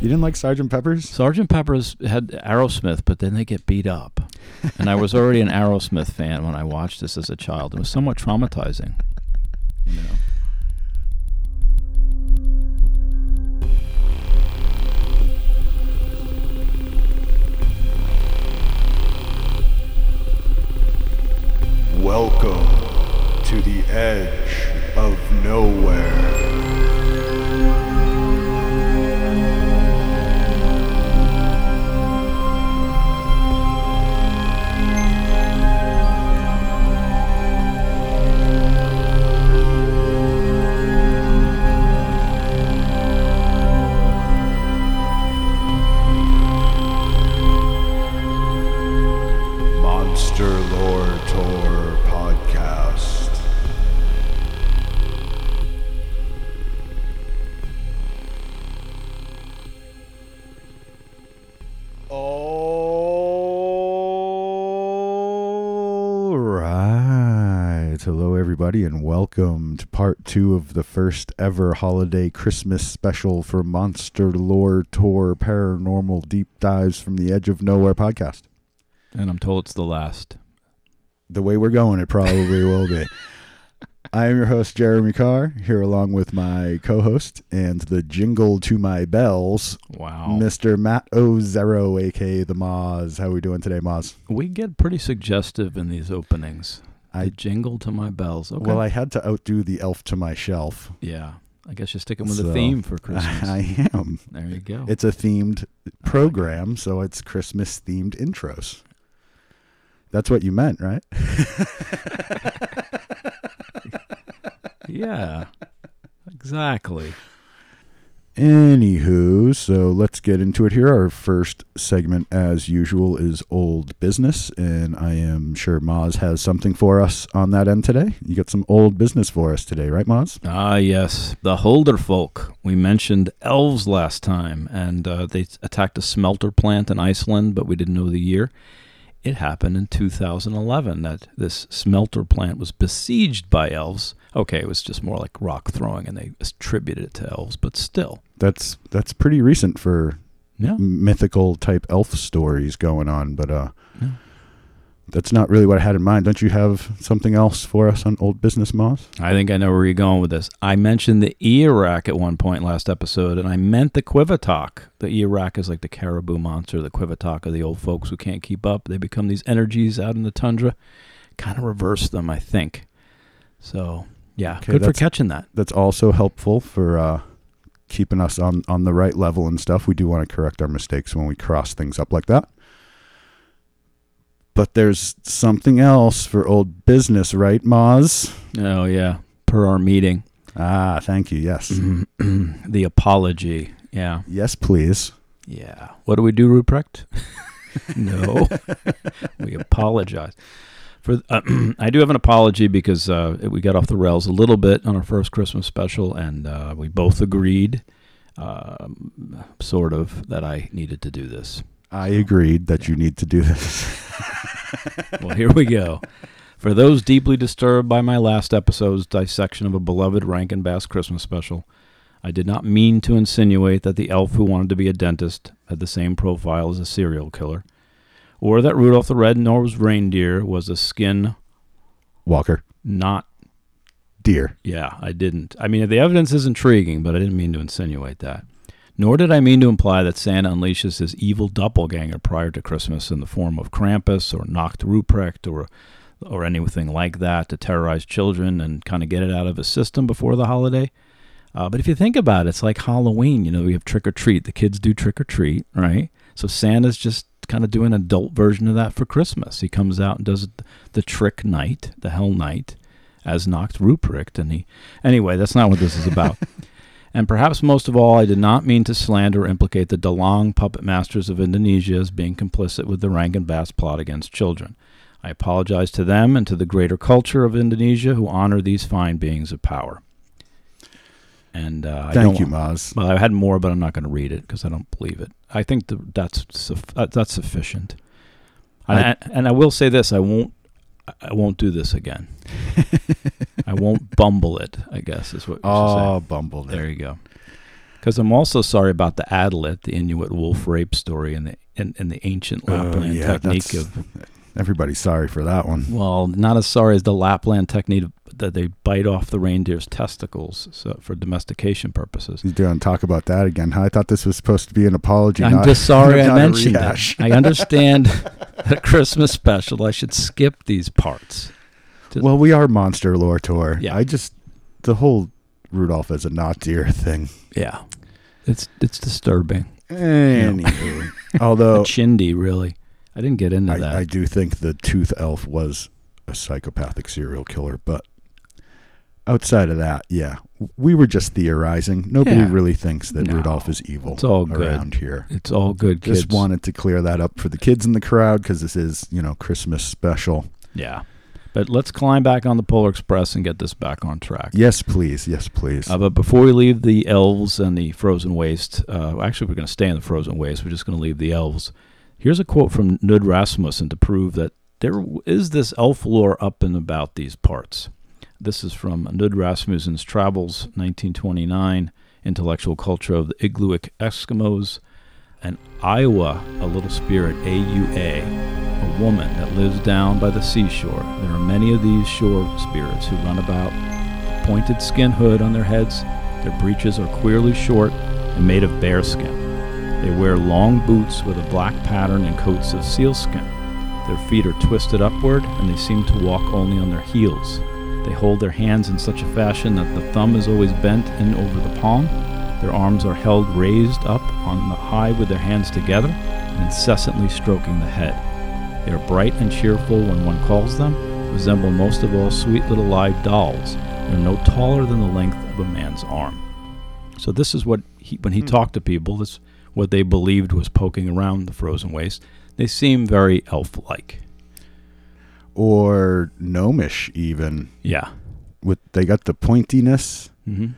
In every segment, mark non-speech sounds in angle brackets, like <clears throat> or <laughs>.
You didn't like Sergeant Pepper's? Sergeant Pepper's had Aerosmith, but then they get beat up. and I was already an Aerosmith fan when I watched this as a child. It was somewhat traumatizing. You know. Welcome to the edge of nowhere. Everybody, and welcome to part two of the first ever holiday Christmas special for Monster Lore Tour Paranormal Deep Dives from the Edge of Nowhere podcast. And I'm told it's the last. the way we're going, it probably will be. <laughs> I am your host, Jeremy Carr, here along with my co host and the jingle to my bells, Wow. Mr. Matt Ozero, aka the Moz. How are we doing today, Moz? we get pretty suggestive in these openings. I I- jingle to my bells. Okay. Well, I had to outdo the elf to my shelf. yeah. I guess you're sticking with So, the theme for Christmas. <laughs> I am. there you go. It's a themed program, so it's Christmas themed intros. That's what you meant, right? <laughs> yeah. Exactly. Anywho, so let's get into it here. Our first segment, as usual, is old business, and I am sure Moz has something for us on that end today. You got some old business for us today, right, Moz? Ah, yes, the Huldufolk. We mentioned elves last time, and uh, they attacked a smelter plant in Iceland, but we didn't know the year. It happened in 2011 that this smelter plant was besieged by elves. Okay, it was just more like rock throwing, and they attributed it to elves, but still. That's that's pretty recent for Yeah. mythical type elf stories going on, but uh, Yeah. that's not really what I had in mind. Don't you have something else for us on old business, Moz? I think I know where you're going with this. I mentioned the Earack at one point last episode, and I meant the Qivittoq. The Earack is like the caribou monster. The Qivittoq are the old folks who can't keep up. They become these energies out in the tundra. Kind of reverse them, I think. So, yeah, Okay, good for catching that. That's also helpful for uh, keeping us on on the right level and stuff. We do want to correct our mistakes when we cross things up like that. But there's something else for old business, right, Moz? Oh, yeah, per our meeting. Ah, thank you. Yes. <clears throat> the apology. Yeah. Yes, please. Yeah. What do we do, Ruprecht? <laughs> no. <laughs> we apologize. For uh, <clears throat> I do have an apology because uh, we got off the rails a little bit on our first Christmas special, and uh, we both agreed, um, sort of, that I needed to do this. I agreed that you need to do this. <laughs> Well, here we go. For those deeply disturbed by my last episode's dissection of a beloved Rankin Bass Christmas special, I did not mean to insinuate that the elf who wanted to be a dentist had the same profile as a serial killer, or that Rudolph the Red-Nosed Reindeer was a skin Walker, not. deer. Yeah, I didn't. I mean, the evidence is intriguing, but I didn't mean to insinuate that. Nor did I mean to imply that Santa unleashes his evil doppelganger prior to Christmas in the form of Krampus or Knecht Ruprecht or or anything like that to terrorize children and kind of get it out of his system before the holiday. Uh, but if you think about it, it's like Halloween. You know, we have trick or treat. The kids do trick or treat, right? So Santa's just kind of do an adult version of that for Christmas. He comes out and does the trick night, the hell night, as Knecht Ruprecht. And he, anyway, that's not what this is about. <laughs> And perhaps most of all, I did not mean to slander or implicate the Dalang puppet masters of Indonesia as being complicit with the Rankin Bass plot against children. I apologize to them and to the greater culture of Indonesia who honor these fine beings of power. And uh, I Thank you, Moz. Well, I had more, but I'm not going to read it because I don't believe it. I think the, that's uh, that's sufficient. And I- I, and I will say this: I won't I won't do this again. I <laughs> won't bumble it. I guess is what. we should say. Oh, bumbled There it. you go. Because I'm also sorry about the Adlet, the Inuit wolf rape story, and the and, and the ancient Lapland yeah, technique of Everybody's sorry for that one. well, not as sorry as the Lapland technique that they bite off the reindeer's testicles so, for domestication purposes. You don't talk about that again. I thought this was supposed to be an apology. I'm not- just sorry <laughs> I mentioned it. I understand <laughs> the Christmas special. I should skip these parts. Just- Well, we are Monster Lore Tour. Yeah. I just the whole Rudolph as a not deer thing. Yeah, it's it's disturbing. Anywho, <laughs> although Shindy, really. I didn't get into that. I, I do think the Tooth Elf was a psychopathic serial killer, but outside of that, yeah, we were just theorizing. Nobody Yeah. really thinks that No. Rudolph is evil. It's all good. around here. it's all good, kids. Just wanted to clear that up for the kids in the crowd because this is, you know, Christmas special. Yeah, but let's climb back on the Polar Express and get this back on track. Yes, please. Yes, please. Uh, but before we leave the elves and the frozen waste, uh, actually, we're going to stay in the frozen waste. We're just going to leave the elves. Here's a quote from Knud Rasmussen to prove that there is this elf lore up and about these parts. This is from Knud Rasmussen's Travels, 1929, Intellectual Culture of the Igloolik Eskimos, and Iowa, a little spirit, AUA, a woman that lives down by the seashore. There are many of these shore spirits who run about pointed skin hood on their heads. Their breeches are queerly short and made of bearskin. They wear long boots with a black pattern and coats of sealskin. Their feet are twisted upward and they seem to walk only on their heels. They hold their hands in such a fashion that the thumb is always bent in over the palm. Their arms are held raised up on the high with their hands together and incessantly stroking the head. They are bright and cheerful when one calls them, resemble most of all sweet little live dolls. They're no taller than the length of a man's arm. So this is what he, when he Hmm. talked to people, this is what they believed was poking around the frozen waste. They seem very elf-like. or gnomish, even. Yeah. With they got the pointiness, hmm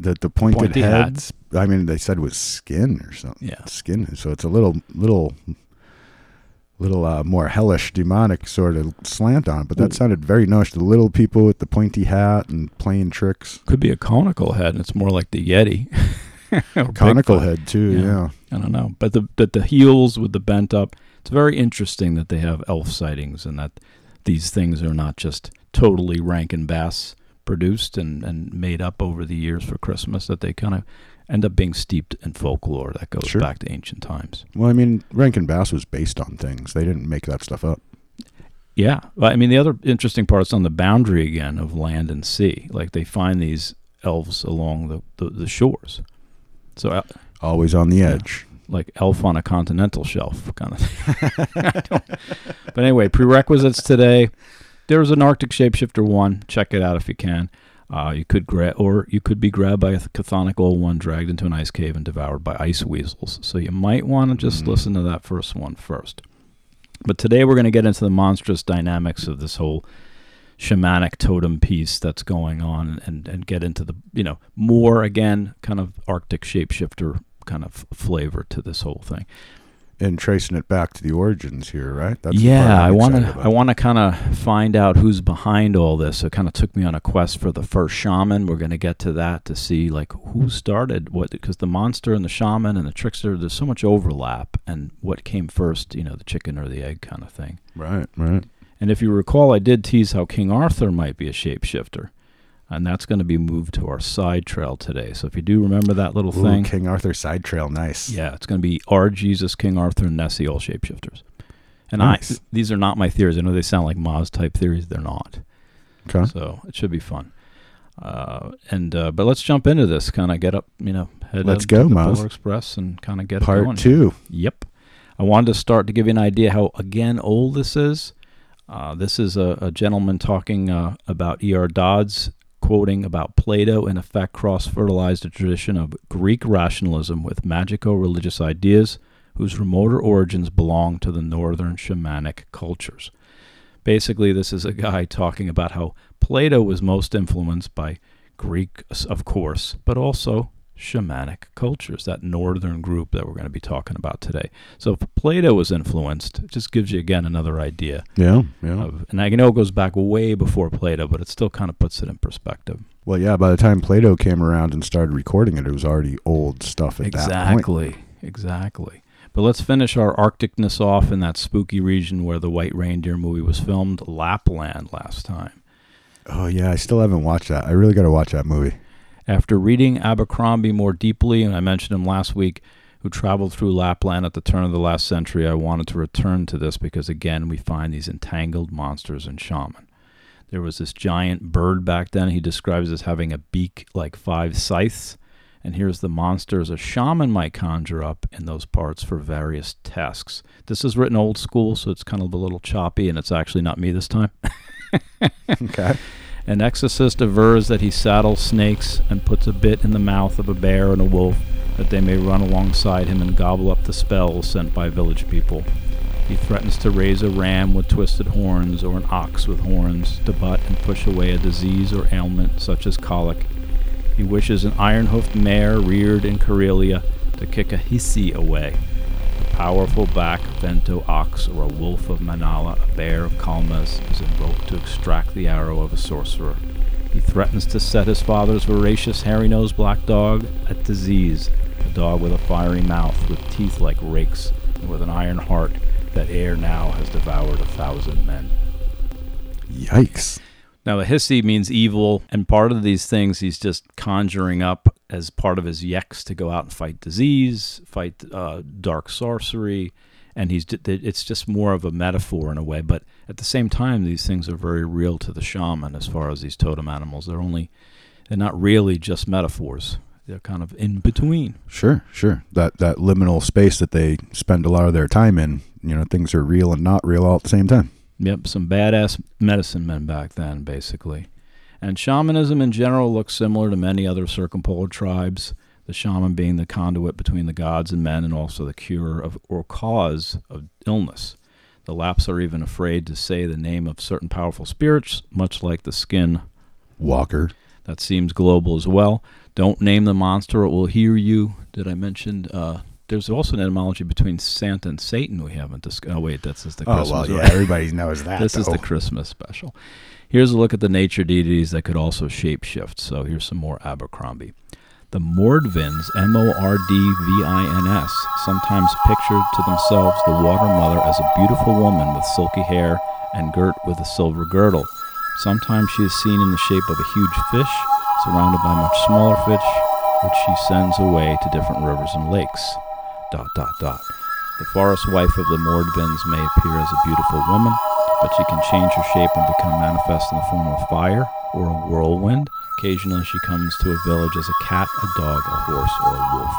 the the pointed Pointy hat. heads. I mean, they said it was skin or something. Yeah. skin. So it's a little little little uh, more hellish, demonic sort of slant on it. But that Ooh. sounded very nice. The little people with the pointy hat and playing tricks. Could be a conical head, and it's more like the Yeti. <laughs> <laughs> Conical Bigfoot. head too. Yeah. Yeah. I don't know, but the but the heels with the bent up. It's very interesting that they have elf sightings and that these things are not just totally Rankin Bass produced and, and made up over the years for Christmas. That they kind of end up being steeped in folklore that goes Sure. back to ancient times. Well, I mean, Rankin Bass was based on things. They didn't make that stuff up. Yeah, well, I mean the other interesting part is on the boundary again of land and sea. Like they find these elves along the the, the shores. So uh, Always on the Yeah. edge. like elf on a continental shelf kind of thing. But anyway, prerequisites today. There's an Arctic Shapeshifter one. Check it out if you can. Uh, you could grab, or you could be grabbed by a chthonic old one, dragged into an ice cave, and devoured by ice weasels. So you might want to just Mm. listen to that first one first. But today we're going to get into the monstrous dynamics of this whole shamanic totem piece that's going on, and and get into the you know more again kind of Arctic shapeshifter kind of flavor to this whole thing. And tracing it back to the origins here, right? That's yeah, I'm want to. I want to kind of find out who's behind all this. It kind of took me on a quest for the first shaman. We're going to get to that to see like who started what, because the monster and the shaman and the trickster. There's so much overlap, and what came first, you know, the chicken or the egg kind of thing. Right, right. And if you recall, I did tease how King Arthur might be a shapeshifter, and that's going to be moved to our side trail today. So if you do remember that little Ooh, thing, King Arthur side trail, nice. yeah, it's going to be our Jesus, King Arthur, and Nessie, all shapeshifters. And Nice. I, these are not my theories. I know they sound like Moz type theories. They're not. Okay. So it should be fun. Uh, and uh, but let's jump into this. Kind of get up, you know, head Let's go, to the Moz. Polar Express and kind of get Part two. Yep. I wanted to start to give you an idea how again old this is. Uh, this is a, a gentleman talking uh, about E.R. Dodds, quoting about Plato, in effect, cross fertilized a tradition of Greek rationalism with magico religious ideas whose remoter origins belong to the northern shamanic cultures. Basically, this is a guy talking about how Plato was most influenced by Greek, of course, but also shamanic cultures, that northern group that we're going to be talking about today. So if Plato was influenced, it just gives you again another idea. Yeah, yeah. Of, and I know it goes back way before Plato, but it still kind of puts it in perspective. Well, yeah, by the time Plato came around and started recording it, it was already old stuff at exactly, that point. Exactly, exactly. But let's finish our Arcticness off in that spooky region where the White Reindeer movie was filmed, Lapland, last time. Oh, yeah, I still haven't watched that. I really got to watch that movie. After reading Abercromby more deeply, and I mentioned him last week, who traveled through Lapland at the turn of the last century, I wanted to return to this because again we find these entangled monsters and shaman. There was this giant bird back then he describes as having a beak like five scythes. And here's the monsters a shaman might conjure up in those parts for various tasks. This is written old school, so it's kind of a little choppy, and it's actually not me this time. <laughs> okay. An exorcist avers that he saddles snakes and puts a bit in the mouth of a bear and a wolf that they may run alongside him and gobble up the spells sent by village people. He threatens to raise a ram with twisted horns or an ox with horns to butt and push away a disease or ailment such as colic. He wishes an iron hoofed mare reared in Karelia to kick a hiisi away powerful black Vento ox or a wolf of Manala, a bear of Kalmas, is invoked to extract the arrow of a sorcerer. He threatens to set his father's voracious hairy-nosed black dog at disease, a dog with a fiery mouth, with teeth like rakes, and with an iron heart that ere now has devoured a thousand men. Yikes. Now, the hiisi means evil, and part of these things he's just conjuring up as part of his yeks to go out and fight disease, fight uh, dark sorcery, and he's it's just more of a metaphor in a way. But at the same time, these things are very real to the shaman as far as these totem animals. They're only they're not really just metaphors. They're kind of in between. Sure, sure. That that liminal space that they spend a lot of their time in. You know, things are real and not real all at the same time. Yep, some badass medicine men back then, basically. And shamanism in general looks similar to many other circumpolar tribes, the shaman being the conduit between the gods and men and also the cure of or cause of illness. The Lapps are even afraid to say the name of certain powerful spirits, much like the skin walker. That seems global as well. Don't name the monster, it will hear you. Did I mention uh, there's also an etymology between Santa and Satan we haven't discussed. Oh, wait, that's just the Christmas. Oh, well, yeah, everybody knows <laughs> that. this though. is the Christmas special. Here's a look at the nature deities that could also shapeshift. So here's some more Abercromby. The Mordvins, M O R D V I N S, sometimes pictured to themselves the water mother as a beautiful woman with silky hair and girt with a silver girdle. Sometimes she is seen in the shape of a huge fish, surrounded by much smaller fish, which she sends away to different rivers and lakes dot dot dot. The forest wife of the Mordvins may appear as a beautiful woman, but she can change her shape and become manifest in the form of fire or a whirlwind. Occasionally she comes to a village as a cat, a dog, a horse, or a wolf.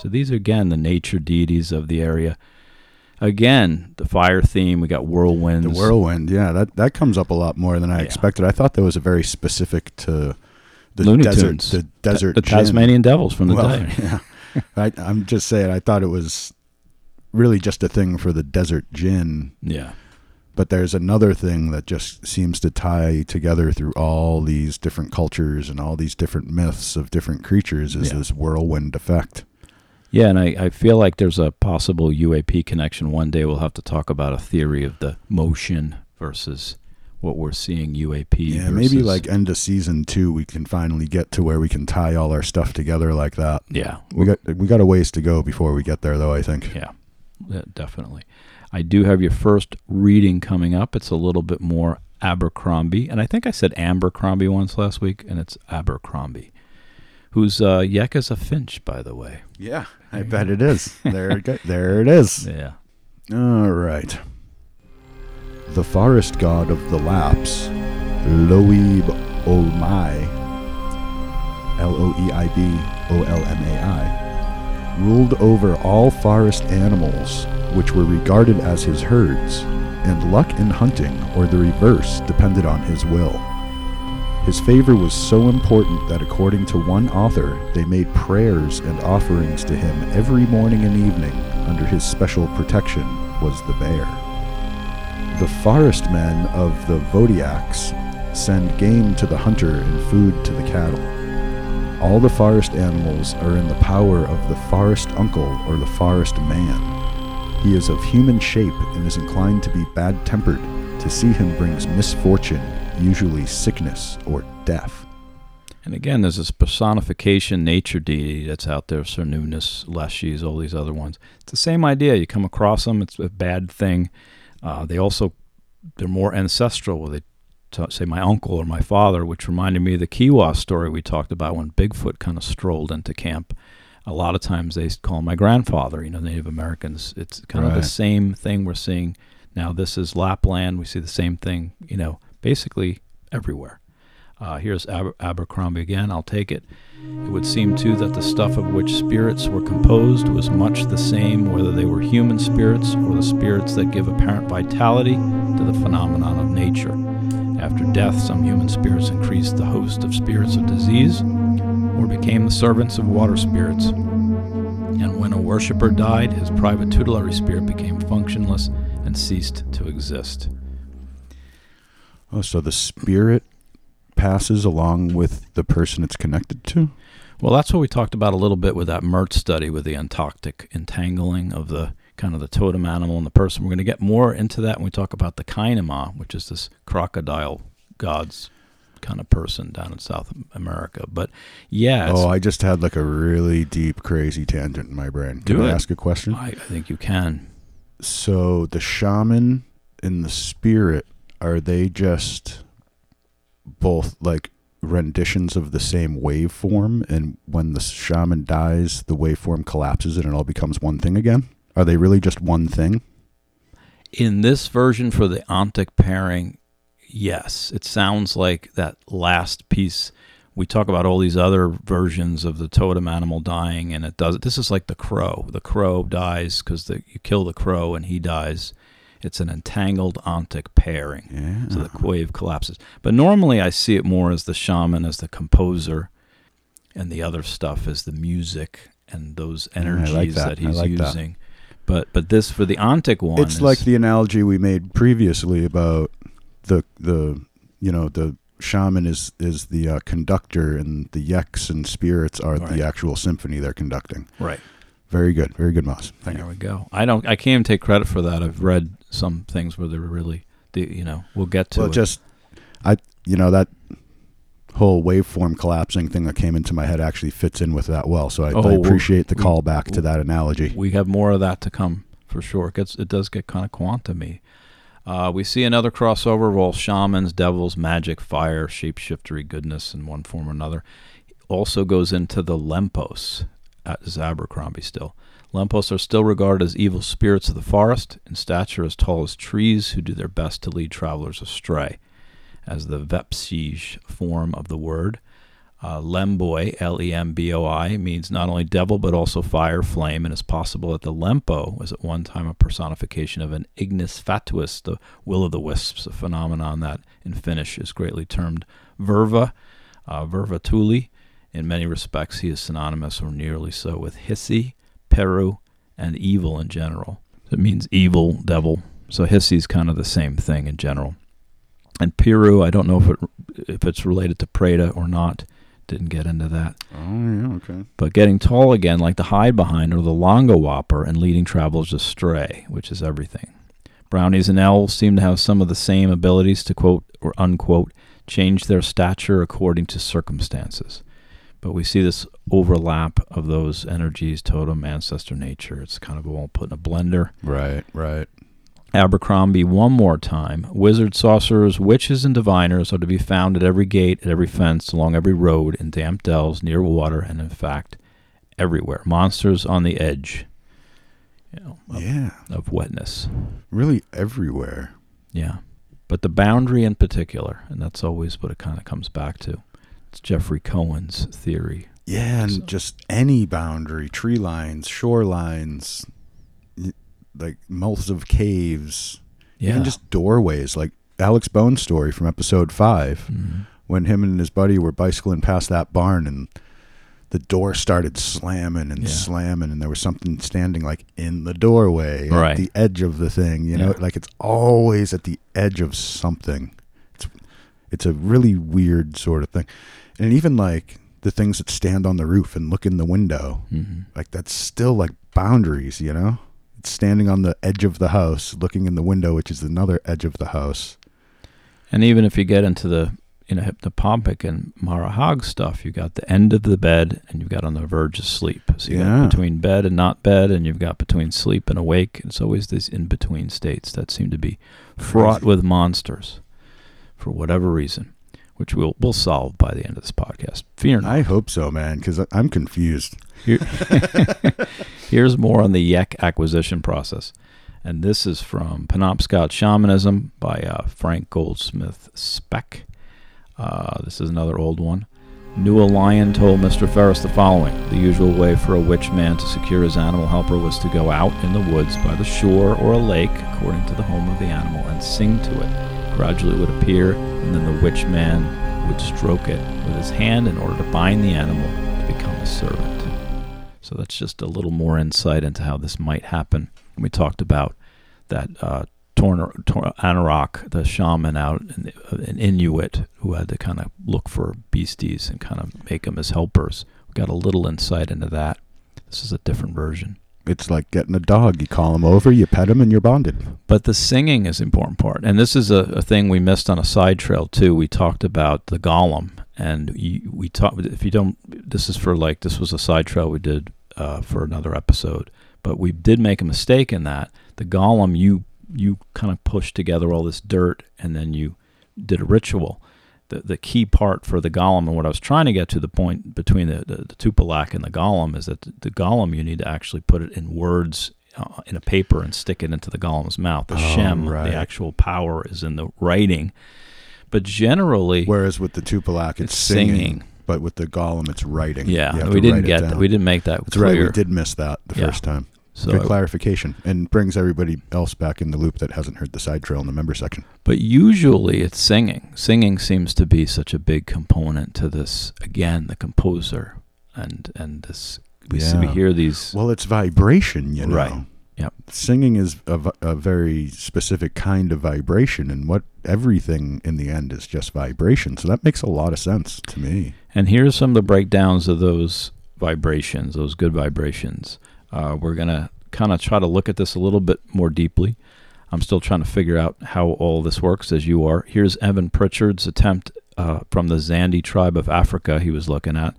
So these are again the nature deities of the area. Again, the fire theme, we got whirlwinds. The whirlwind, yeah, that that comes up a lot more than I yeah. expected. I thought that was a very specific to the Looney desert, Tunes. the desert, the, the Tasmanian devils from the well, day. <laughs> Yeah. I, I'm just saying, I thought it was really just a thing for the desert jinn. Yeah. But there's another thing that just seems to tie together through all these different cultures and all these different myths of different creatures is Yeah. this whirlwind effect. Yeah, and I, I feel like there's a possible UAP connection. One day we'll have to talk about a theory of the motion versus what we're seeing UAP. Yeah, maybe like end of season two, we can finally get to where we can tie all our stuff together like that. yeah, We got we got a ways to go before we get there, though. I think. Yeah, yeah, definitely. I do have your first reading coming up. It's a little bit more Abercromby, and I think I said Abercrombie once last week, and it's Abercrombie, whose uh, Yek is a finch, by the way. Yeah, I bet it is. There, it go- <laughs> there it is. Yeah. All right. The forest god of the Lapps, Loeb Olmai, L O E I B O L M A I, ruled over all forest animals, which were regarded as his herds, and luck in hunting or the reverse depended on his will. His favor was so important that, according to one author, they made prayers and offerings to him every morning and evening. Under his special protection was the bear. The forest men of the Votiaks send game to the hunter and food to the cattle. All the forest animals are in the power of the forest uncle or the forest man. He is of human shape and is inclined to be bad tempered. To see him brings misfortune, usually sickness or death. And again, there's this personification nature deity that's out there—Sir Cernunnos, Leshies, all these other ones. It's the same idea. You come across them, it's a bad thing. Uh, they also, they're more ancestral. They say my uncle or my father, which reminded me of the Kiowa story we talked about when Bigfoot kind of strolled into camp. A lot of times they call my grandfather, you know, Native Americans. It's kind of the same thing we're seeing now. This is Lapland. We see the same thing, you know, basically everywhere. Uh, here's Aber- Abercromby again. I'll take it. It would seem too that the stuff of which spirits were composed was much the same, whether they were human spirits or the spirits that give apparent vitality to the phenomenon of nature. After death, some human spirits increased the host of spirits of disease or became the servants of water spirits. And when a worshipper died, his private tutelary spirit became functionless and ceased to exist. Oh, so the spirit passes along with the person it's connected to? Well, that's what we talked about a little bit with that Mert study with the ontoctic entangling of the kind of the totem animal and the person. We're going to get more into that when we talk about the Kainama, which is this crocodile god's kind of person down in South America. But yeah, Oh, I just had like a really deep, crazy tangent in my brain. Do Can I it. ask a question? I, I think you can. So the shaman and the spirit are they just both like renditions of the same waveform and when the shaman dies the waveform collapses and it all becomes one thing again are they really just one thing In this version for the ontic pairing, yes, it sounds like that last piece. We talk about all these other versions of the totem animal dying, and it does. This is like the crow. The crow dies because you kill the crow and he dies. It's an entangled ontic pairing, yeah so the wave collapses. But normally, I see it more as the shaman, as the composer, and the other stuff as the music and those I like energies that. that. He's like that. using. But but this for the ontic one, it's is- like the analogy we made previously about the the you know the shaman is is the uh, conductor and the yeks and spirits are Right. the actual symphony they're conducting right. Very good very good Moz thank there you we go. I don't. I can't even take credit for that. I've read some things where they're really, the, you know, we'll get to well it. just i you know that whole waveform collapsing thing that came into my head actually fits in with that well so i, Oh, I appreciate the we- callback to that analogy we have more of that to come for sure. It gets. It does get kind of quantumy. Uh, we see another crossover of all shamans, devils, magic, fire, shapeshiftery, goodness in one form or another. Also goes into the Lempos, as Abercromby still. Lempos are still regarded as evil spirits of the forest, in stature as tall as trees, who do their best to lead travelers astray. As the Vepsige form of the word, uh, Lemboi, L E M B O I, means not only devil but also fire, flame, and it's possible that the Lempo was at one time a personification of an ignis fatuus, the will o' the wisps, a phenomenon that in Finnish is greatly termed verva, uh, verva tuli. In many respects, he is synonymous or nearly so with hiisi, piru, and evil in general. It means evil, devil. So hiisi is kind of the same thing in general. And Piru, I don't know if it if it's related to Preta or not. Didn't get into that. oh yeah okay But getting tall again, like the hide behind or the longa whopper, and leading travelers astray, which is everything. Brownies and elves seem to have some of the same abilities to quote or unquote change their stature according to circumstances. But we see this overlap of those energies, totem, ancestor, nature. It's kind of all put in a blender. right right Abercromby one more time. Wizards, sorcerers, witches, and diviners are to be found at every gate, at every fence, along every road, in damp dells, near water, and in fact, everywhere. Monsters on the edge you know, of, yeah of wetness. really everywhere Yeah. But the boundary in particular, and that's always what it kind of comes back to. It's Jeffrey Cohen's theory. Yeah, and So- just any boundary, tree lines, shorelines, like mouths of caves, Yeah. even just doorways, like Alex Bone's story from episode five, Mhm. when him and his buddy were bicycling past that barn and the door started slamming and Yeah. slamming and there was something standing like in the doorway at Right. the edge of the thing you know Yeah. like it's always at the edge of something it's it's a really weird sort of thing and even like the things that stand on the roof and look in the window. hmm Like that's still like boundaries, you know? It's standing on the edge of the house, looking in the window, which is another edge of the house. And even if you get into the you know hypnopompic and Marahag stuff, you got the end of the bed and you've got on the verge of sleep. So you Yeah. got between bed and not bed, and you've got between sleep and awake. It's always these in between states that seem to be fraught with monsters for whatever reason, which we'll we'll solve by the end of this podcast. Fear not. I hope so, man, because I'm confused. Here- <laughs> Here's more on the Yek acquisition process. And this is from Penobscot Shamanism by uh, Frank Gouldsmith Speck. Uh, this is another old one. New Lion told Mr. Ferris the following The usual way for a witch man to secure his animal helper was to go out in the woods by the shore or a lake, according to the home of the animal, and sing to it. Gradually would appear, and then the witch man would stroke it with his hand in order to bind the animal to become a servant. So that's just a little more insight into how this might happen. We talked about that uh, Torn, Tor, Anorak, the shaman out in, in Inuit, who had to kind of look for beasties and kind of make them as helpers. We got a little insight into that. This is a different version. It's like getting a dog. You call him over, you pet him, and you're bonded. But the singing is important part. And this is a, a thing we missed on a side trail, too. We talked about the golem. And you, we talked, if you don't, this is for like, this was a side trail we did uh, for another episode. But we did make a mistake in that. The golem, you you kind of pushed together all this dirt and then you did a ritual. The, the key part for the golem, and what I was trying to get to the point between the, the, the Tupilak and the golem, is that the, the golem, you need to actually put it in words uh, in a paper and stick it into the golem's mouth. The Oh, shem, right. the actual power is in the writing. But generally, Whereas with the Tupilak, it's, it's singing, singing. but with the Golem, it's writing. Yeah, we didn't get that. We didn't make that That's right. We did miss that the Yeah. first time. So, Good clarification, and brings everybody else back in the loop that hasn't heard the side trail in the member section. but usually it's singing. Singing seems to be such a big component to this. Again, the composer and and this. We, see, we hear these. Well, it's vibration, you know. Right. Yep. Singing is a, a very specific kind of vibration, and what everything in the end is just vibration. So that makes a lot of sense to me. And here's some of the breakdowns of those vibrations, those good vibrations. Uh, we're going to kind of try to look at this a little bit more deeply. I'm still trying to figure out how all this works as you are. Here's Evans-Pritchard's attempt uh, from the Zande tribe of Africa he was looking at.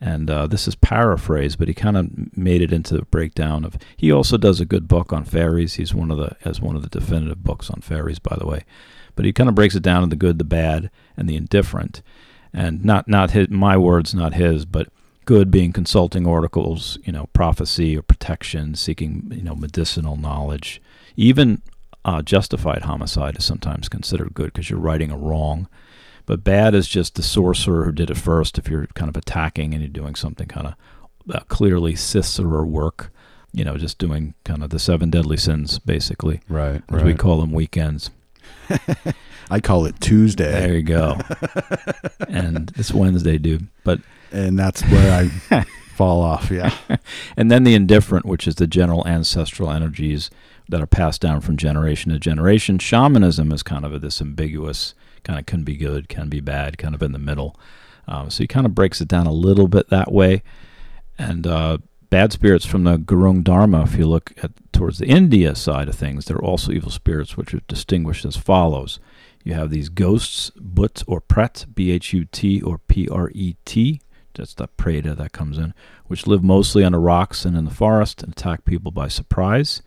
And uh, this is paraphrased, but he kind of made it into a breakdown of. He also does a good book on fairies. He's one of the has one of the definitive books on fairies, by the way. But he kind of breaks it down into the good, the bad, and the indifferent and not not his, my words, not his, but good being consulting articles, you know, prophecy or protection, seeking you know medicinal knowledge, even uh, justified homicide is sometimes considered good because you're righting a wrong. But bad is just the sorcerer who did it first. If you're kind of attacking and you're doing something kind of uh, clearly Cicero work, you know, just doing kind of the seven deadly sins, basically, Right. as we call them weekends. <laughs> I call it Tuesday, There you go. <laughs> and it's Wednesday, dude. But and that's where I <laughs> fall off. Yeah. and then the indifferent, which is the general ancestral energies that are passed down from generation to generation. Shamanism is kind of this ambiguous, kind of can be good, can be bad, kind of in the middle. Um, so he kind of breaks it down a little bit that way. And uh, bad spirits from the Gurung Dharma, if you look at towards the India side of things, they're also evil spirits, which are distinguished as follows. You have these ghosts, Bhut or Pret, B H U T or P R E T. That's the Preta that comes in, which live mostly on the rocks and in the forest and attack people by surprise.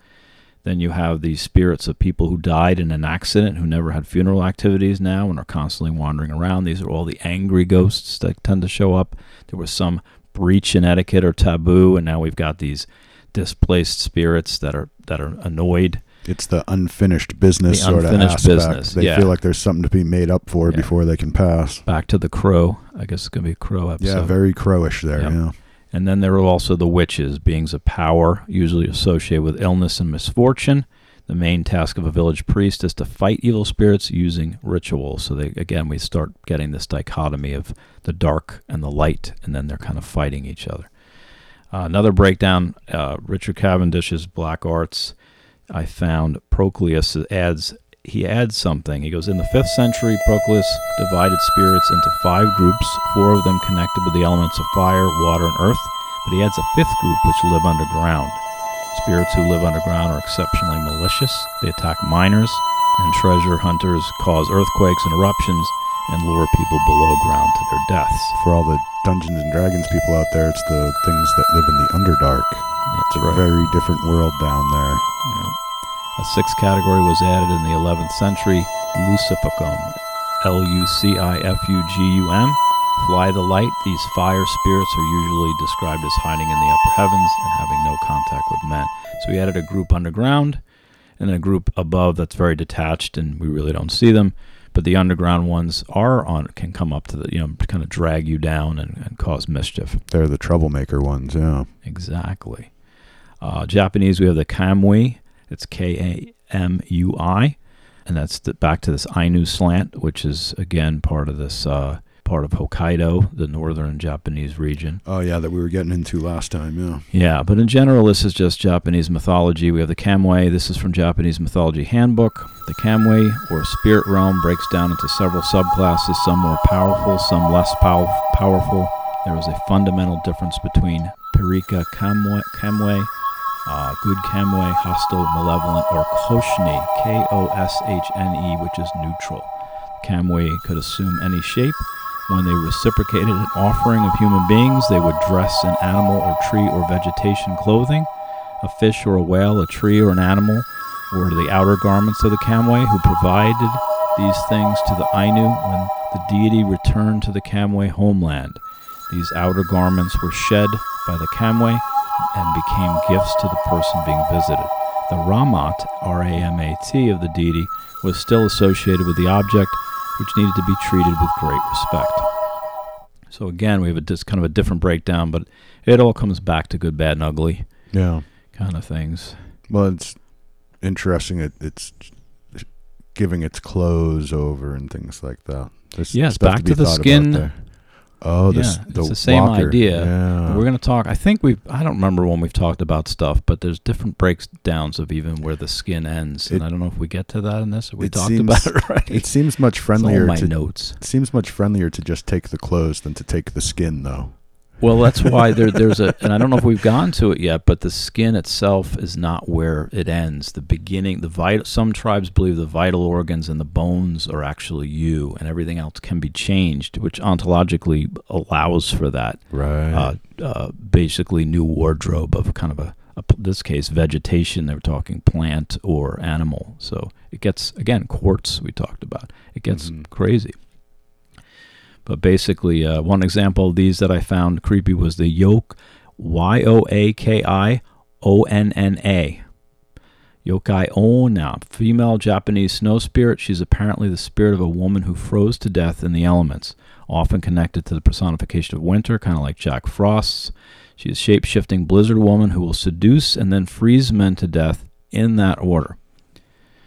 Then you have the spirits of people who died in an accident who never had funeral activities now and are constantly wandering around. These are all the angry ghosts that tend to show up. There was some breach in etiquette or taboo, and now we've got these displaced spirits that are that are annoyed. It's the unfinished business The sort unfinished of aspect. business, They yeah. feel like there's something to be made up for Yeah. before they can pass. Back to the crow. I guess it's gonna be a crow episode. Yeah, very crowish there. Yep. Yeah. And then there are also the witches, beings of power, usually associated with illness and misfortune. The main task of a village priest is to fight evil spirits using rituals. So they again we start getting this dichotomy of the dark and the light, and then they're kind of fighting each other. Uh, another breakdown: uh, Richard Cavendish's Black Arts. I found Proclus adds he adds something. He goes, In the 5th century, Proclus divided spirits into five groups, four of them connected with the elements of fire, water, and earth, but he adds a fifth group which live underground. Spirits who live underground are exceptionally malicious. They attack miners, and treasure hunters cause earthquakes and eruptions and lure people below ground to their deaths. For all the Dungeons and Dragons people out there, it's the things that live in the Underdark. That's It's a very different world down there. Yeah. A sixth category was added in the 11th century, Lucifugum, L-U-C-I-F-U-G-U-M. Fly the light, these fire spirits are usually described as hiding in the upper heavens and having no contact with men. So we added a group underground and then a group above that's very detached and we really don't see them. But the underground ones are on can come up to the you know kind of drag you down and, and cause mischief. They're the troublemaker ones, yeah. Exactly. Uh, Japanese, we have the Kamui. It's K A M U I, and that's the, back to this Ainu slant, which is again part of this uh, part of Hokkaido, the northern Japanese region. Oh yeah, that we were getting into last time, yeah. Yeah, but in general, this is just Japanese mythology. We have the Kamui. This is from Japanese Mythology Handbook. The Kamui, or spirit realm, breaks down into several subclasses, some more powerful, some less pow- powerful. There is a fundamental difference between Pirika Kamui, Kamui uh, good Kamui, hostile, malevolent, or Koshne, K O S H N E, which is neutral. Kamui could assume any shape. When they reciprocated an offering of human beings, they would dress in animal or tree or vegetation clothing. A fish or a whale, a tree or an animal were the outer garments of the Kamui, who provided these things to the Ainu when the deity returned to the Kamui homeland. These outer garments were shed by the Kamui and became gifts to the person being visited. The Ramat, R A M A T, of the deity was still associated with the object, which needed to be treated with great respect. So again, we have a dis- kind of a different breakdown, but it all comes back to good, bad, and ugly Yeah. kind of things. Well, it's interesting. It, it's giving its clothes over and things like that. There's Yes, back be to the skin. Oh, the, s- Yeah, the it's the same walker. idea. Yeah. We're going to talk. I think we've. I don't remember when we've talked about stuff, but there's different breakdowns of even where the skin ends, and It- I don't know if we get to that in this. We talked seems- about it <laughs> already. it seems much It's all friendlier my to notes. it seems much friendlier to just take the clothes than to take the skin, though. Well, that's why there, there's a, and I don't know if we've gone to it yet, but the skin itself is not where it ends. The beginning, the vital. Some tribes believe the vital organs and the bones are actually you, and everything else can be changed, which ontologically allows for that. Right. Uh, uh, basically, new wardrobe of kind of a, a, this case, vegetation. They were talking plant or animal. So it gets again quartz. We talked about it gets Mhm. crazy. But basically, uh, one example of these that I found creepy was the yoke, Y O A K I O N N A. Yokai Onna, female Japanese snow spirit. She's apparently the spirit of a woman who froze to death in the elements, often connected to the personification of winter, kind of like Jack Frost's. She is a shape shifting blizzard woman who will seduce and then freeze men to death in that order.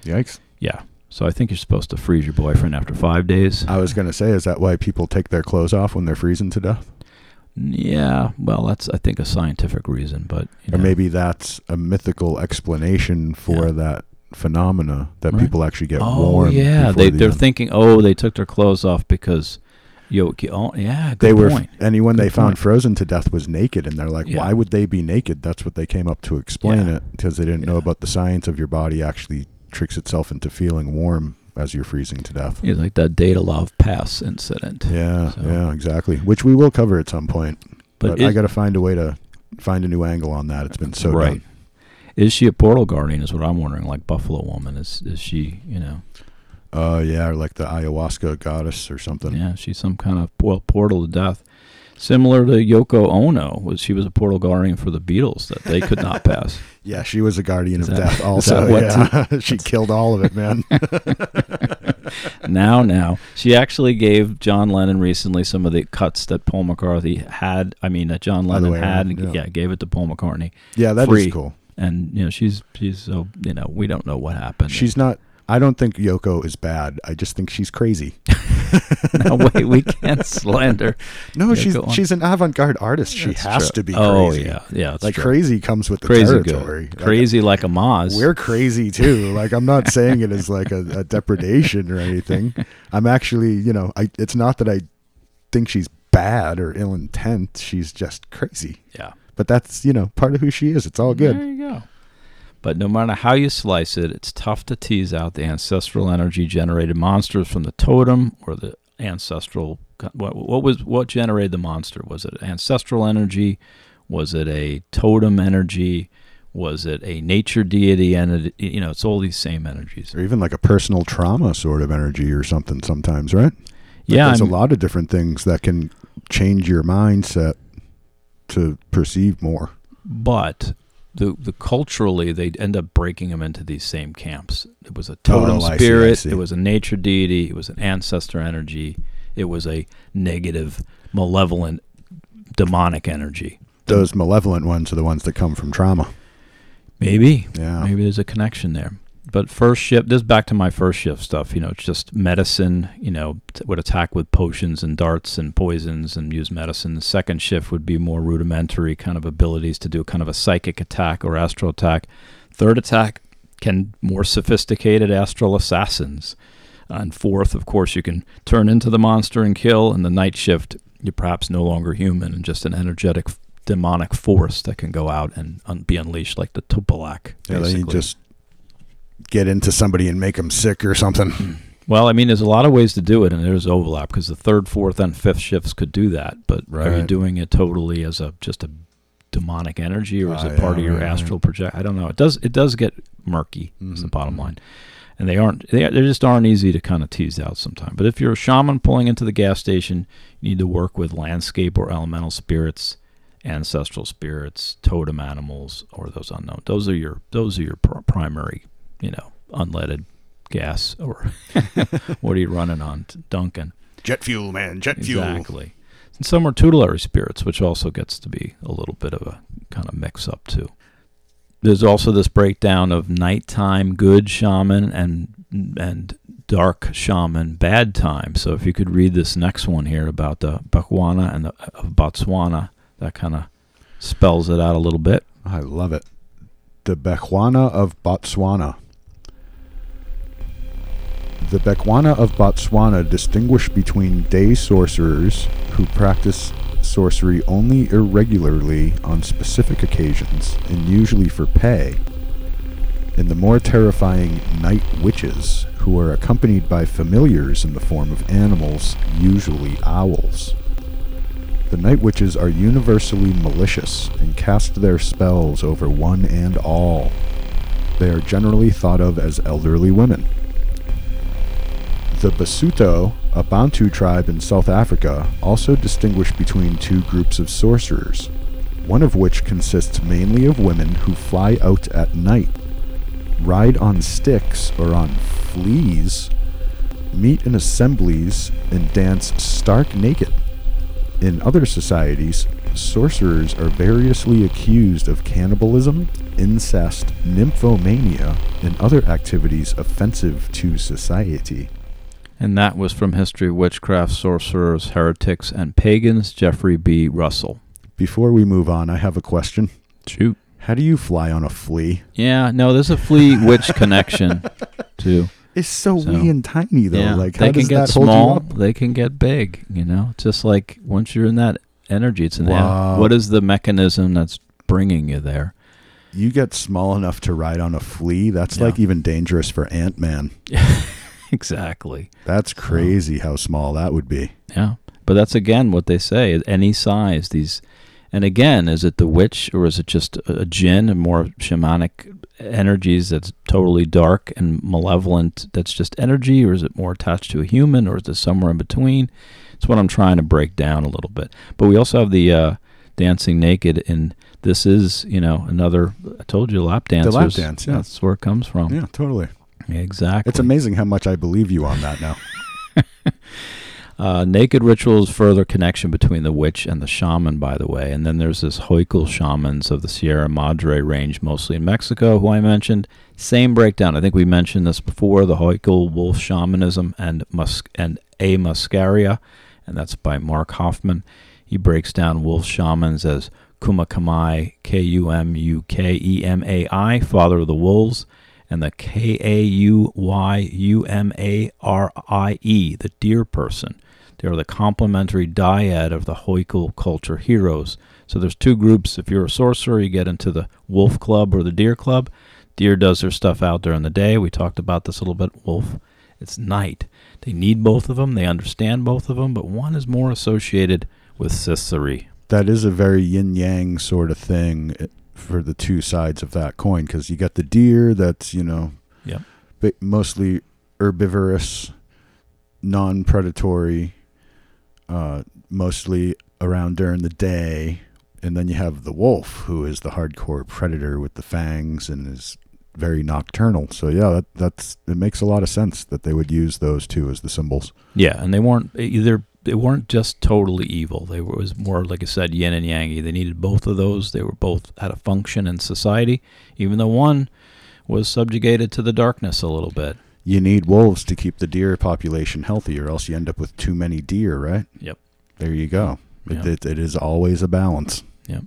Yikes. Yeah. So I think you're supposed to freeze your boyfriend after five days. I was going to say, is that why people take their clothes off when they're freezing to death? Yeah, well, that's I think a scientific reason, but you Or know, maybe that's a mythical explanation for Yeah. that phenomena that Right. people actually get oh warm. yeah, they the they're end. thinking oh they took their clothes off because yo oh, yeah good they were point. and when they Good found frozen to death was naked and they're like Yeah. why would they be naked that's what they came up to explain Yeah. it because they didn't know about the science of your body actually tricks itself into feeling warm as you're freezing to death Yeah, like that Dyatlov Pass incident. yeah So- yeah exactly which we will cover at some point But but, i got to find a way to find a new angle on that it's been so right. done. Is she a portal guardian? Is what I'm wondering. Like Buffalo Woman, is is she? You know, uh yeah or like the ayahuasca goddess or something yeah, she's some kind of well portal to death. Similar to Yoko Ono, was she was a portal guardian for the Beatles that they could not <laughs> pass. Yeah she was a guardian Is of that- death <laughs> also yeah <laughs> she killed all of it man <laughs> now, now, she actually gave John Lennon recently some of the cuts that Paul McCartney had. I mean, that John Lennon had. around, yeah. yeah, gave it to Paul McCartney. yeah that is Free. cool And you know, she's she's so you know we don't know what happened. She's not. I don't think Yoko is bad. I just think she's crazy. <laughs> no, wait, we can't slander. <laughs> No, Yeah, she's on. she's an avant-garde artist. She That's has true. to be Oh crazy. yeah, yeah. That's like true. crazy comes with the crazy territory. good, Like, crazy like a Maz. we're crazy too. Like I'm not saying it as like a, a <laughs> depredation or anything. I'm actually, you know, I it's not that I think she's bad or ill intent. She's just crazy. yeah. But that's, you know, part of who she is. It's all good. There you go. But no matter how you slice it, it's tough to tease out the ancestral energy generated monsters from the totem or the ancestral. What, what was what generated the monster? Was it ancestral energy? Was it a totem energy? Was it a nature deity entity? You know, it's all these same energies. Or even like a personal trauma sort of energy or something sometimes, right? Like Yeah, there's a I'm- lot of different things that can change your mindset to perceive more. but the the culturally they end up breaking them into these same camps. It was a totem Oh, I see, I spirit. see. It was a nature deity. It was an ancestor energy. It was a negative, malevolent, demonic energy. Those malevolent ones are the ones that come from trauma. Maybe, Yeah. maybe there's a connection there. But first shift, this is back to my first shift stuff. You know, it's just medicine. You know, t- would attack with potions and darts and poisons and use medicine. The second shift would be more rudimentary kind of abilities to do kind of a psychic attack or astral attack. Third attack can more sophisticated astral assassins. And fourth, of course, you can turn into the monster and kill. And the night shift, you're perhaps no longer human and just an energetic demonic force that can go out and un- be unleashed like the Tupilak. Yeah, then you just get into somebody and make them sick or something. Well, I mean, there's a lot of ways to do it, and there's overlap because the third, fourth, and fifth shifts could do that. But are you Right. doing it totally as a just a demonic energy, or is it part yeah, of your right, right. astral project? I don't know. It does. It does get murky. Is the Mhm, bottom mhm. line, and they aren't. They, they just aren't easy to kind of tease out sometimes. But if you're a shaman pulling into the gas station, you need to work with landscape or elemental spirits, ancestral spirits, totem animals, or those unknown. Those are your. Those are your pr- primary. You know, unleaded gas or <laughs> what are you running on, Duncan? Jet fuel, man. Jet fuel. Exactly. And some are tutelary spirits, which also gets to be a little bit of a kind of mix up too. There's also this breakdown of nighttime good shaman and and dark shaman bad time. So if you could read this next one here about the Bakwana and the, of Botswana, that kind of spells it out a little bit. I love it. The Bechuana of Botswana. The Bechuana of Botswana distinguish between day sorcerers who practice sorcery only irregularly on specific occasions and usually for pay, and the more terrifying night witches who are accompanied by familiars in the form of animals, usually owls. The night witches are universally malicious and cast their spells over one and all. They are generally thought of as elderly women. The Basuto, a Bantu tribe in South Africa, also distinguish between two groups of sorcerers, one of which consists mainly of women who fly out at night, ride on sticks or on fleas, meet in assemblies, and dance stark naked. In other societies, sorcerers are variously accused of cannibalism, incest, nymphomania, and other activities offensive to society. And that was from History, Witchcraft, Sorcerers, Heretics, and Pagans, Jeffrey B. Russell. Before we move on, I have a question. Shoot. How do you fly on a flea? Yeah, no, there's a flea witch <laughs> connection too. It's so, So, wee and tiny, though. yeah, Like, how they can does get that hold you small, up? they can get big. You know, just like once you're in that energy, it's in Wow. What is the mechanism that's bringing you there? You get small enough to ride on a flea. That's Yeah. like even dangerous for Ant Man. <laughs> <laughs> exactly. That's crazy how small that would be. Yeah, but that's again what they say. Any size, these, and again, is it the witch or is it just a jinn and more shamanic energies that's totally dark and malevolent? That's just energy, or is it more attached to a human, or is it somewhere in between? It's what I'm trying to break down a little bit. But we also have the uh, dancing naked, and this is you know another. I told you lap dancers. lap dance, yeah. That's where it comes from. Yeah, totally. Exactly. It's amazing how much I believe you on that now. <laughs> <laughs> Uh, naked rituals further connection between the witch and the shaman, by the way. And then there's this Hoykul shamans of the Sierra Madre range, mostly in Mexico, who I mentioned. Same breakdown. I think we mentioned this before the Hoykul wolf shamanism and mus- and a muscaria, and that's by Mark Hoffman. He breaks down wolf shamans as Kumakamai, K U M U K E M A I, father of the wolves, and the K A U Y U M A R I E, the deer person. They are the complementary dyad of the Hoykul culture heroes. So there's two groups. If you're a sorcerer, you get into the wolf club or the deer club. Deer does their stuff out during the day. We talked about this a little bit. Wolf, it's night. They need both of them. They understand both of them, but one is more associated with Siseri. That is a very yin yang sort of thing for the two sides of that coin because you got the deer that's, you know, mostly herbivorous, non predatory, uh, mostly around during the day. And then you have the wolf, who is the hardcore predator with the fangs and is very nocturnal. So yeah, that, that's it makes a lot of sense that they would use those two as the symbols. Yeah, and they weren't either. They weren't just totally evil. They were it was more like I said, yin and yang. They needed both of those. They were both had a function in society, even though one was subjugated to the darkness a little bit. You need wolves to keep the deer population healthy, or else you end up with too many deer, right? Yep. There you go. It, Yep. it, it is always a balance. Yep.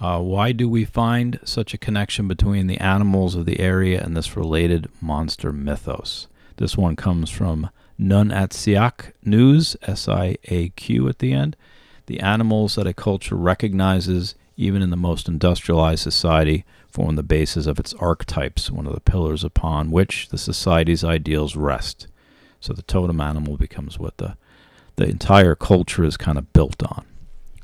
Uh, why do we find such a connection between the animals of the area and this related monster mythos? This one comes from Nunatsiaq News, S I A Q at the end. The animals that a culture recognizes, even in the most industrialized society, form the basis of its archetypes, one of the pillars upon which the society's ideals rest. So the totem animal becomes what the, the entire culture is kind of built on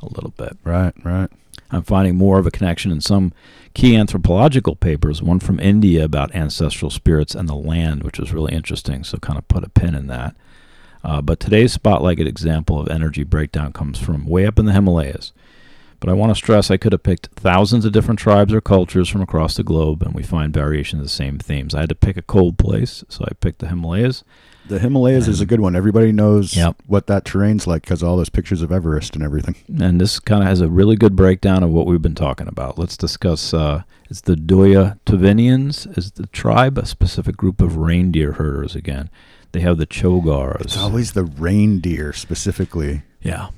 a little bit. Right, right. I'm finding more of a connection in some key anthropological papers, one from India about ancestral spirits and the land, which was really interesting. So, kind of put a pin in that. Uh, but today's spotlight example of energy breakdown comes from way up in the Himalayas. But I want to stress I could have picked thousands of different tribes or cultures from across the globe, and we find variations of the same themes. I had to pick a cold place, so I picked the Himalayas. The Himalayas is a good one. Everybody knows Yep. what that terrain's like because all those pictures of Everest and everything. and this kind of has a really good breakdown of what we've been talking about. Let's discuss. Uh, it's the Doya Tuvinians is the tribe, a specific group of reindeer herders. Again, they have the Chogars. It's always the reindeer specifically. yeah,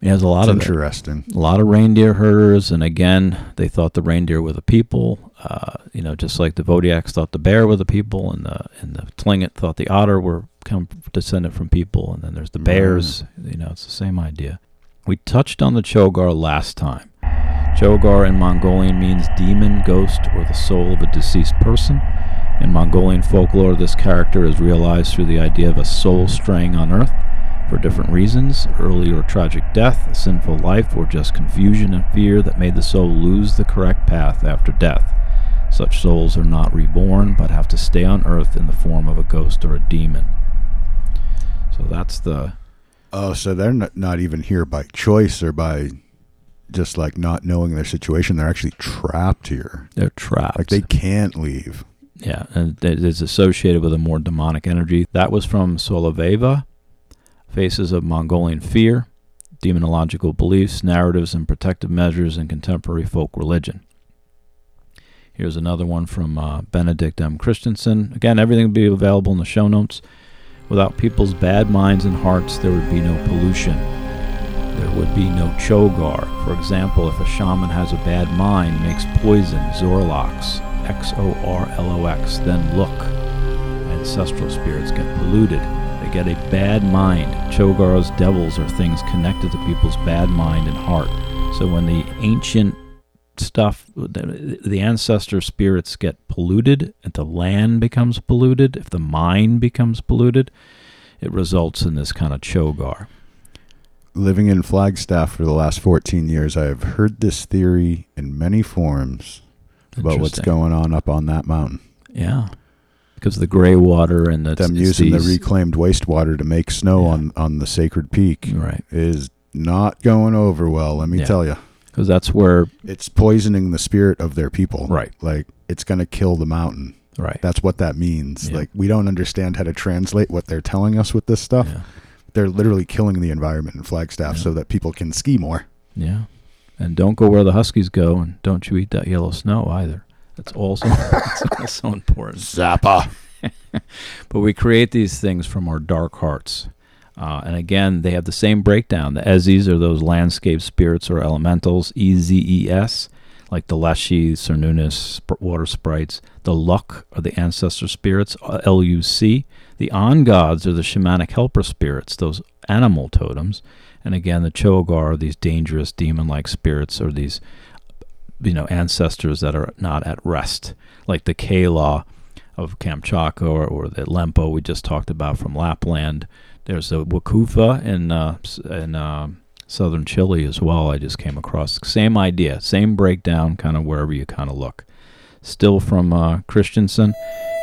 it has a lot It's of interesting. a lot of reindeer herders, and again, they thought the reindeer were the people. Uh, you know, just like the Zodiacs thought the bear were the people, and the and the Tlingit thought the otter were come descended from people, and then there's the bears. You know, it's the same idea. We touched on the Chogar last time. Chogar in Mongolian means demon, ghost, or the soul of a deceased person. In Mongolian folklore, this character is realized through the idea of a soul straying on earth for different reasons early or tragic death, a sinful life, or just confusion and fear that made the soul lose the correct path after death. Such souls are not reborn, but have to stay on earth in the form of a ghost or a demon. So that's the. Oh, so they're not, not even here by choice or by just like not knowing their situation. They're actually trapped here. They're trapped. Like they can't leave. Yeah, and it is associated with a more demonic energy. That was from Soloveva, Faces of Mongolian Fear, Demonological Beliefs, Narratives, and Protective Measures in Contemporary Folk Religion. Here's another one from uh, Benedict M. Kristensen. Again, everything will be available in the show notes. Without people's bad minds and hearts, there would be no pollution. There would be no chogar. For example, if a shaman has a bad mind, makes poison, Xorlox, X O R L O X, then look. Ancestral spirits get polluted. They get a bad mind. Chogars, devils, are things connected to people's bad mind and heart. So when the ancient stuff, the, the ancestor spirits get polluted, and the land becomes polluted, if the mind becomes polluted, it results in this kind of chogar. Living in Flagstaff for the last 14 years, I have heard this theory in many forms about what's going on up on that mountain. Yeah. Because the gray water and the Them using the reclaimed wastewater to make snow Yeah. on, on the sacred peak Right. is not going over well, let me Yeah. tell you. Because that's where. It's poisoning the spirit of their people. Right. Like, it's going to kill the mountain. Right. That's what that means. Yeah. Like, we don't understand how to translate what they're telling us with this stuff. Yeah. they're literally killing the environment in Flagstaff Yeah. so that people can ski more. Yeah. And don't go where the Huskies go, and don't you eat that yellow snow either. That's also <laughs> that's also important. Zappa. <laughs> But we create these things from our dark hearts. Uh, and again, they have the same breakdown. The Ezes are those landscape spirits or elementals, E Z E S, like the Leshy, Cernunnos, water sprites. The Luck are the ancestor spirits, uh, L U C. The On gods are the shamanic helper spirits, those animal totems. And again, the Chogar are these dangerous demon like spirits or these you know ancestors that are not at rest, like the Kala of Kamchatka or, or the Lempo we just talked about from Lapland. There's a Wakufa in uh, in uh, southern Chile as well. I just came across same idea, same breakdown, kind of wherever you kind of look. Still from uh, Kristensen,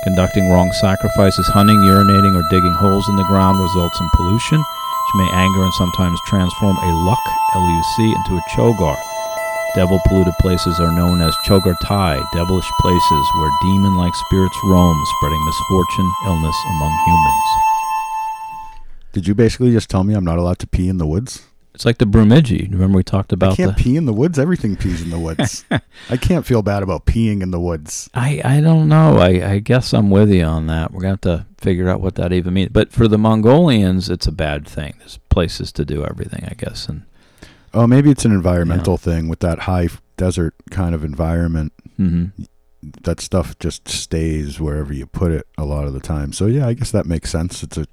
conducting wrong sacrifices, hunting, urinating, or digging holes in the ground results in pollution, which may anger and sometimes transform a luck (luc) into a chogar. Devil polluted places are known as chogartai, devilish places where demon like spirits roam, spreading misfortune, illness among humans. Did you basically just tell me I'm not allowed to pee in the woods? It's like the Brumidji. Remember we talked about. I can't the. pee in the woods. Everything pees in the woods. <laughs> I can't feel bad about peeing in the woods. I, I don't know. I, I guess I'm with you on that. We're going to have to figure out what that even means. But for the Mongolians, it's a bad thing. There's places to do everything, I guess. And Oh, maybe it's an environmental thing with that high desert kind of environment. hmm That stuff just stays wherever you put it a lot of the time. So yeah, I guess that makes sense. It's a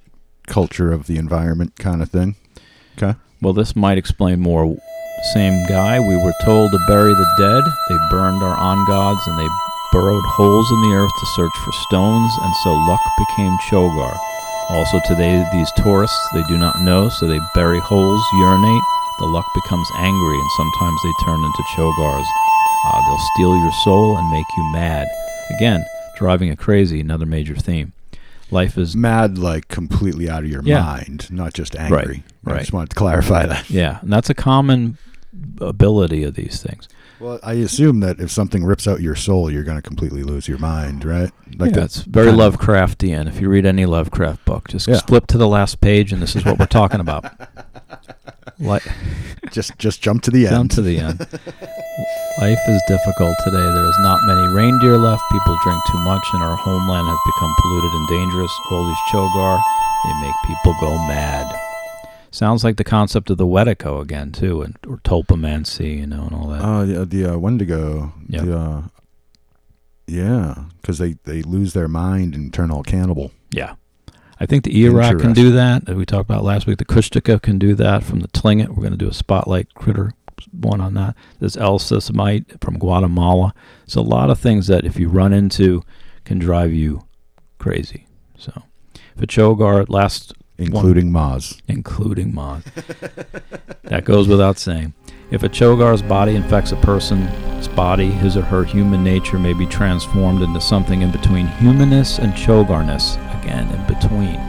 culture of the environment kind of thing. Okay. Well, this might explain more. Same guy, we were told to bury the dead. They burned our on gods and they burrowed holes in the earth to search for stones, and so luck became Chogar. Also, today, these tourists, they do not know, so they bury holes, urinate. The luck becomes angry, and sometimes they turn into Chogars. Uh, they'll steal your soul and make you mad. Again, driving it crazy, another major theme. Life is Mad, like completely out of your Yeah. mind, not just angry. I right. just wanted to clarify that. Yeah, and that's a common ability of these things. Well, I assume that if something rips out your soul, you're going to completely lose your mind, right? Like the- that's very Lovecraftian. If you read any Lovecraft book, just Yeah. flip to the last page, and this is what we're talking about. <laughs> Like, <laughs> just just jump to the end. to the end. Life is difficult today. There is not many reindeer left. People drink too much, and our homeland has become polluted and dangerous. All these chogar, they make people go mad. Sounds like the concept of the Wedico again, too, and or tulpamancy, you know, and all that. Oh, the the uh, Wendigo. Yep. The, uh, yeah, because they they lose their mind and turn all cannibal. Yeah. I think the Eorak can do that. that we talked about last week. The Kushtaka can do that from the Tlingit. We're going to do a spotlight critter one on that. There's El Sisimite from Guatemala. So a lot of things that if you run into can drive you crazy. So if a Chogar last including Moz. including Mod. <laughs> that goes without saying. If a Chogar's body infects a person's body, his or her human nature may be transformed into something in between humanness and Chogarness, again, in between.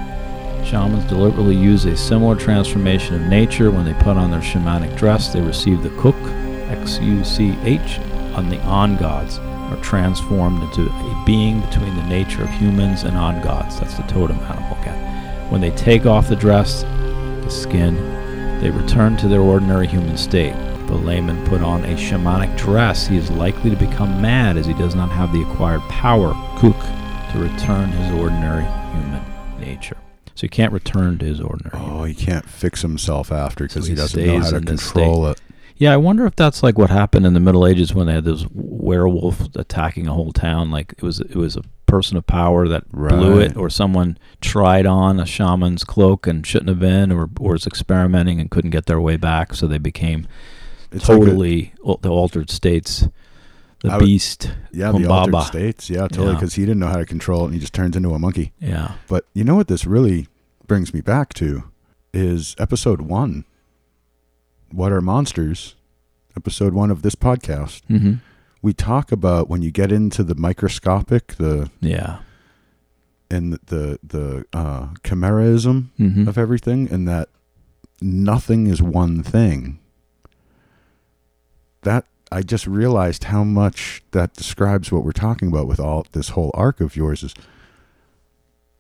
Shamans deliberately use a similar transformation of nature when they put on their shamanic dress. They receive the Kuk, X U C H, on the On gods, are transformed into a being between the nature of humans and On gods. That's the totem animal again. When they take off the dress, the skin, they return to their ordinary human state. The layman put on a shamanic dress, he is likely to become mad as he does not have the acquired power, kuk, to return his ordinary human nature. So he can't return to his ordinary. Oh, he can't fix himself after because So he he doesn't know how to control it. Yeah, I wonder if that's like what happened in the Middle Ages when they had those werewolf attacking a whole town. Like it was it was a person of power that blew it, or someone tried on a shaman's cloak and shouldn't have been, or or was experimenting and couldn't get their way back, so they became It's like a- totally the altered states. The would- beast, yeah, the altered states. Yeah, totally. Yeah. Because he didn't know how to control it, and he just turns into a monkey. yeah, But you know what this really brings me back to is episode one. What are monsters? Episode one of this podcast. hmm We talk about when you get into the microscopic, the yeah, and the the uh, chimeraism hmm of everything, and that nothing is one thing. That I just realized how much that describes what we're talking about with all this whole arc of yours is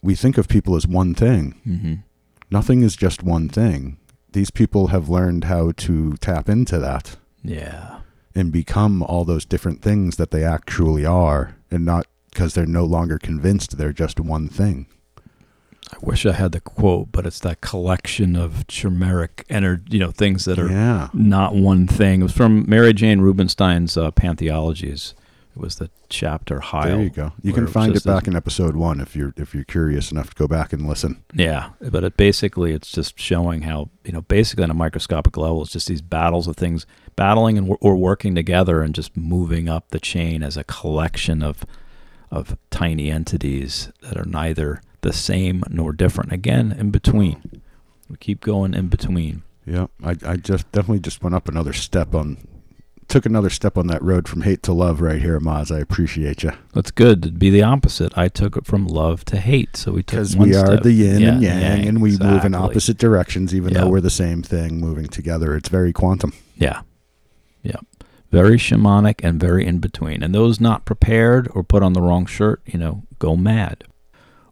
we think of people as one thing, hmm Nothing is just one thing. These people have learned how to tap into that Yeah. and become all those different things that they actually are, and not because they're no longer convinced they're just one thing. I wish I had the quote, but it's that collection of chimeric energy, you know, things that are Yeah. not one thing. It was from Mary Jane Rubenstein's uh, Pantheologies. Was the chapter Heil. There you go. You can find it back in episode one if you're if you're curious enough to go back and listen. Yeah, but it basically it's just showing how you know basically on a microscopic level it's just these battles of things battling and or working together and just moving up the chain as a collection of of tiny entities that are neither the same nor different. Again, in between. We keep going in between. Yeah, I, I just definitely just went up another step on, took another step on that road from hate to love right here, Moz. I appreciate you That's good. It'd be the opposite. I took it from love to hate. So we took because we are step. the yin Yeah, and yang, and we move in opposite directions, even Yeah. though we're the same thing moving together. It's very quantum. Yeah. Yeah. Very shamanic and very in between. And those not prepared or put on the wrong shirt, you know, go mad.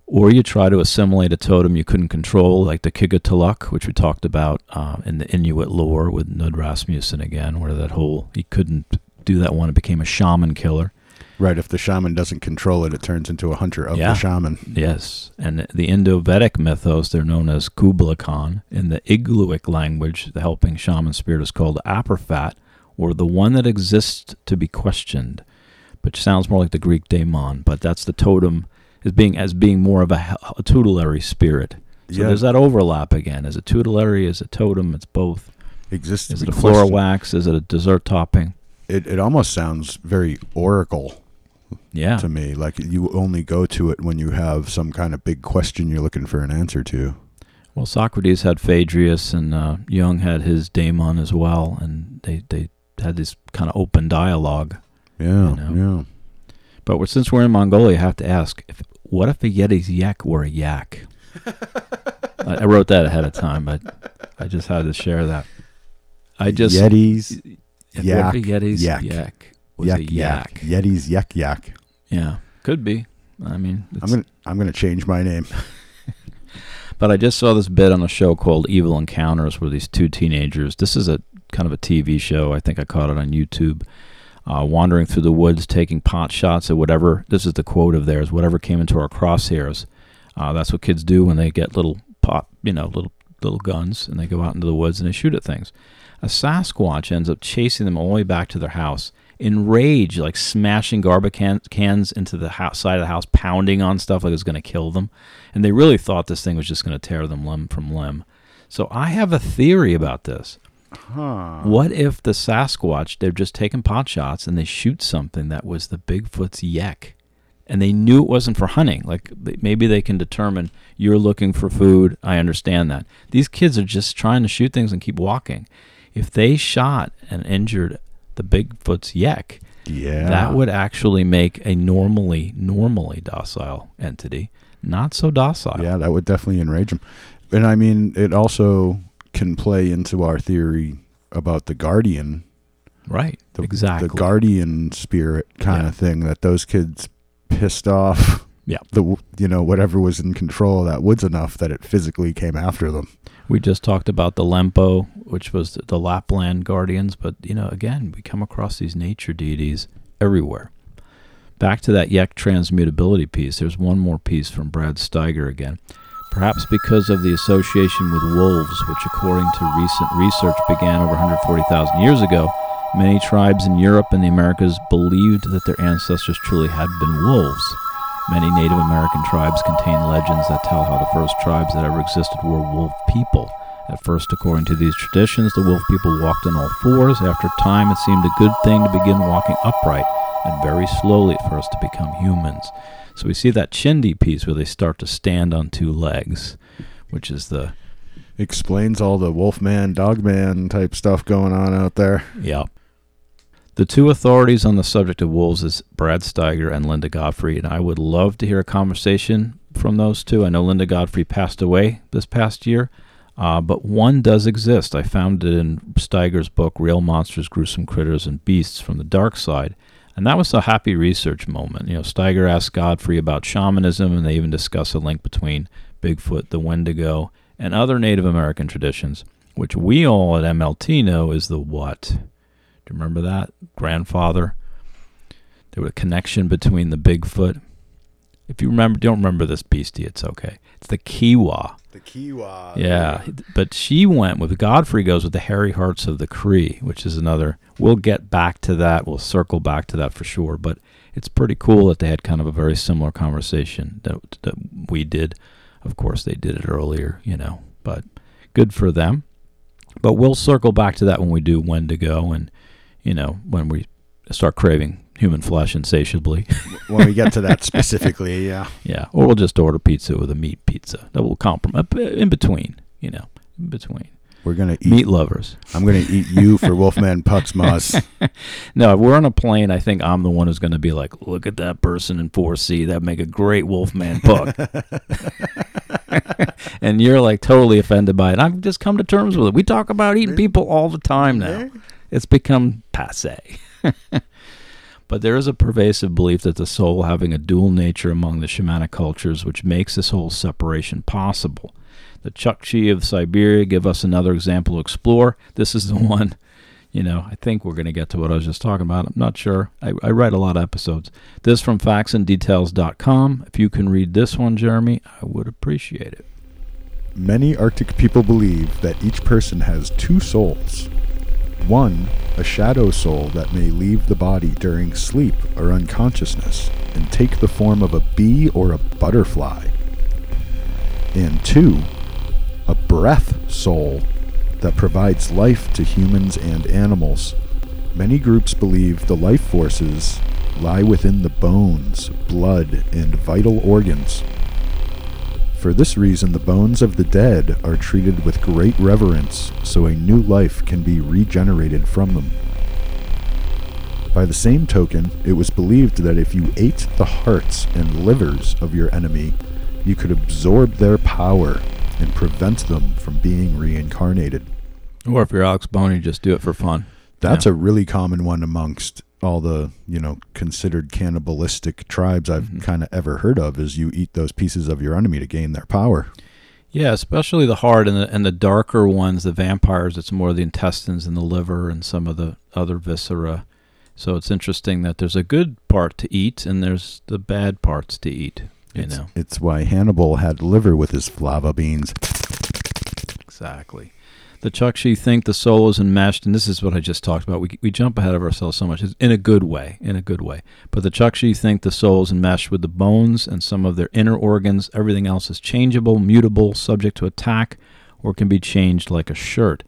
Or you try to assimilate a totem you couldn't control, like the Kigatuluk, which we talked about um, in the Inuit lore with Knud Rasmussen again, where that whole, he couldn't do that one. It became a shaman killer. Right. If the shaman doesn't control it, it turns into a hunter of Yeah. the shaman. Yes, and the Indo-Vedic mythos, they're known as Kubla Khan. In the Iglulik language, the helping shaman spirit is called Aperfat, or the one that exists to be questioned, which sounds more like the Greek daemon, but that's the totem as being as being more of a, a tutelary spirit. So yeah, there's that overlap again. Is it tutelary? Is it totem? It's both. exists. Is it a floral wax? Is it a dessert topping? It it almost sounds very oracle Yeah. to me. Like you only go to it when you have some kind of big question you're looking for an answer to. Well, Socrates had Phaedrus, and uh, Jung had his daemon as well, and they, they had this kind of open dialogue. Yeah, You know. yeah. But we're, since we're in Mongolia, I have to ask, if, what if a Yeti's yak were a yak? <laughs> I, I wrote that ahead of time, but I just had to share that. I just Yetis, if yak, what if a Yeti's yak. yak, was yak, a yak, yak. Yetis, yak, yak. Yeah, could be. I mean, I'm gonna I'm gonna change my name. <laughs> <laughs> But I just saw this bit on a show called Evil Encounters where these two teenagers, this is a kind of a TV show. I think I caught it on YouTube. Uh, wandering through the woods, taking pot shots at whatever. This is the quote of theirs: "Whatever came into our crosshairs." Uh, that's what kids do when they get little pot, you know, little little guns, and they go out into the woods and they shoot at things. A Sasquatch ends up chasing them all the way back to their house, in rage, like smashing garbage can- cans into the side of the house, pounding on stuff like it's going to kill them. And they really thought this thing was just going to tear them limb from limb. So I have a theory about this. Huh. What if the Sasquatch, they're just taking pot shots and they shoot something that was the Bigfoot's yak? And they knew it wasn't for hunting. Like maybe they can determine you're looking for food. I understand that. These kids are just trying to shoot things and keep walking. If they shot and injured the Bigfoot's yak, Yeah. that would actually make a normally normally docile entity not so docile. Yeah, that would definitely enrage them. And I mean, it also can play into our theory about the guardian, Right. the, exactly. the guardian spirit kind Yeah. of thing that those kids pissed off. <laughs> Yeah. The you know whatever was in control of that woods enough that it physically came after them. We just talked about the Lempo, which was the, the Lapland guardians, but you know, again, we come across these nature deities everywhere. Back to that Yek transmutability piece, there's one more piece from Brad Steiger again. Perhaps because of the association with wolves, which according to recent research began over 140,000 years ago, many tribes in Europe and the Americas believed that their ancestors truly had been wolves. Many Native American tribes contain legends that tell how the first tribes that ever existed were wolf people. At first, according to these traditions, the wolf people walked on all fours. After time, it seemed a good thing to begin walking upright, and very slowly at first to become humans. So we see that Chindi piece where they start to stand on two legs, which is the Explains all the wolfman, dogman type stuff going on out there. Yep. The two authorities on the subject of wolves is Brad Steiger and Linda Godfrey, and I would love to hear a conversation from those two. I know Linda Godfrey passed away this past year, uh, but one does exist. I found it in Steiger's book, Real Monsters, Gruesome Critters, and Beasts from the Dark Side. And that was a happy research moment. You know, Steiger asked Godfrey about shamanism, and they even discuss a link between Bigfoot, the Wendigo, and other Native American traditions, which we all at MLT know is the what? Do you remember that? Grandfather. There was a connection between the Bigfoot. If you remember, don't remember this beastie, it's okay. It's the Kiwa. The Kiwa. Yeah, but she went with Godfrey goes with the hairy hearts of the Cree, which is another. We'll get back to that. We'll circle back to that for sure. But it's pretty cool that they had kind of a very similar conversation that, that we did. Of course, they did it earlier, you know, but good for them. But we'll circle back to that when we do Wendigo and, you know, when we start craving human flesh insatiably. <laughs> when we get to that specifically, yeah. Yeah, or we'll just order pizza with a meat pizza. That will compromise uh, in between, you know, in between. We're gonna eat Meat lovers. I'm gonna eat you for Wolfman Putzmas. <laughs> No, if we're on a plane, I think I'm the one who's going to be like, look at that person in 4C. That'd make a great Wolfman Puck. <laughs> and you're like totally offended by it. I've just come to terms with it. We talk about eating people all the time now. It's become passe. But there is a pervasive belief that the soul having a dual nature among the shamanic cultures, which makes this whole separation possible. The Chukchi of Siberia give us another example to explore. This is the <laughs> one, you know, I think we're going to get to what I was just talking about. I'm not sure. I, I write a lot of episodes. This from factsanddetails.com. If you can read this one, Jeremy, I would appreciate it. Many Arctic people believe that each person has two souls. One, a shadow soul that may leave the body during sleep or unconsciousness and take the form of a bee or a butterfly. And two, a breath soul that provides life to humans and animals. Many groups believe the life forces lie within the bones, blood, and vital organs. For this reason, the bones of the dead are treated with great reverence so a new life can be regenerated from them. By the same token, it was believed that if you ate the hearts and livers of your enemy, you could absorb their power and prevent them from being reincarnated. Or if you're Alex Boney, just do it for fun. That's a really common one amongst all the, you know, considered cannibalistic tribes I've Mhm. kind of ever heard of is you eat those pieces of your enemy to gain their power. Yeah, especially the heart and the and the darker ones, the vampires. It's more the intestines and the liver and some of the other viscera. So it's interesting that there's a good part to eat and there's the bad parts to eat. You it's, know it's why Hannibal had liver with his flava beans. exactly. The Chukchi think the soul is enmeshed, and this is what I just talked about. We we jump ahead of ourselves so much, it's in a good way, in a good way. But the Chukchi think the soul is enmeshed with the bones and some of their inner organs. Everything else is changeable, mutable, subject to attack, or can be changed like a shirt.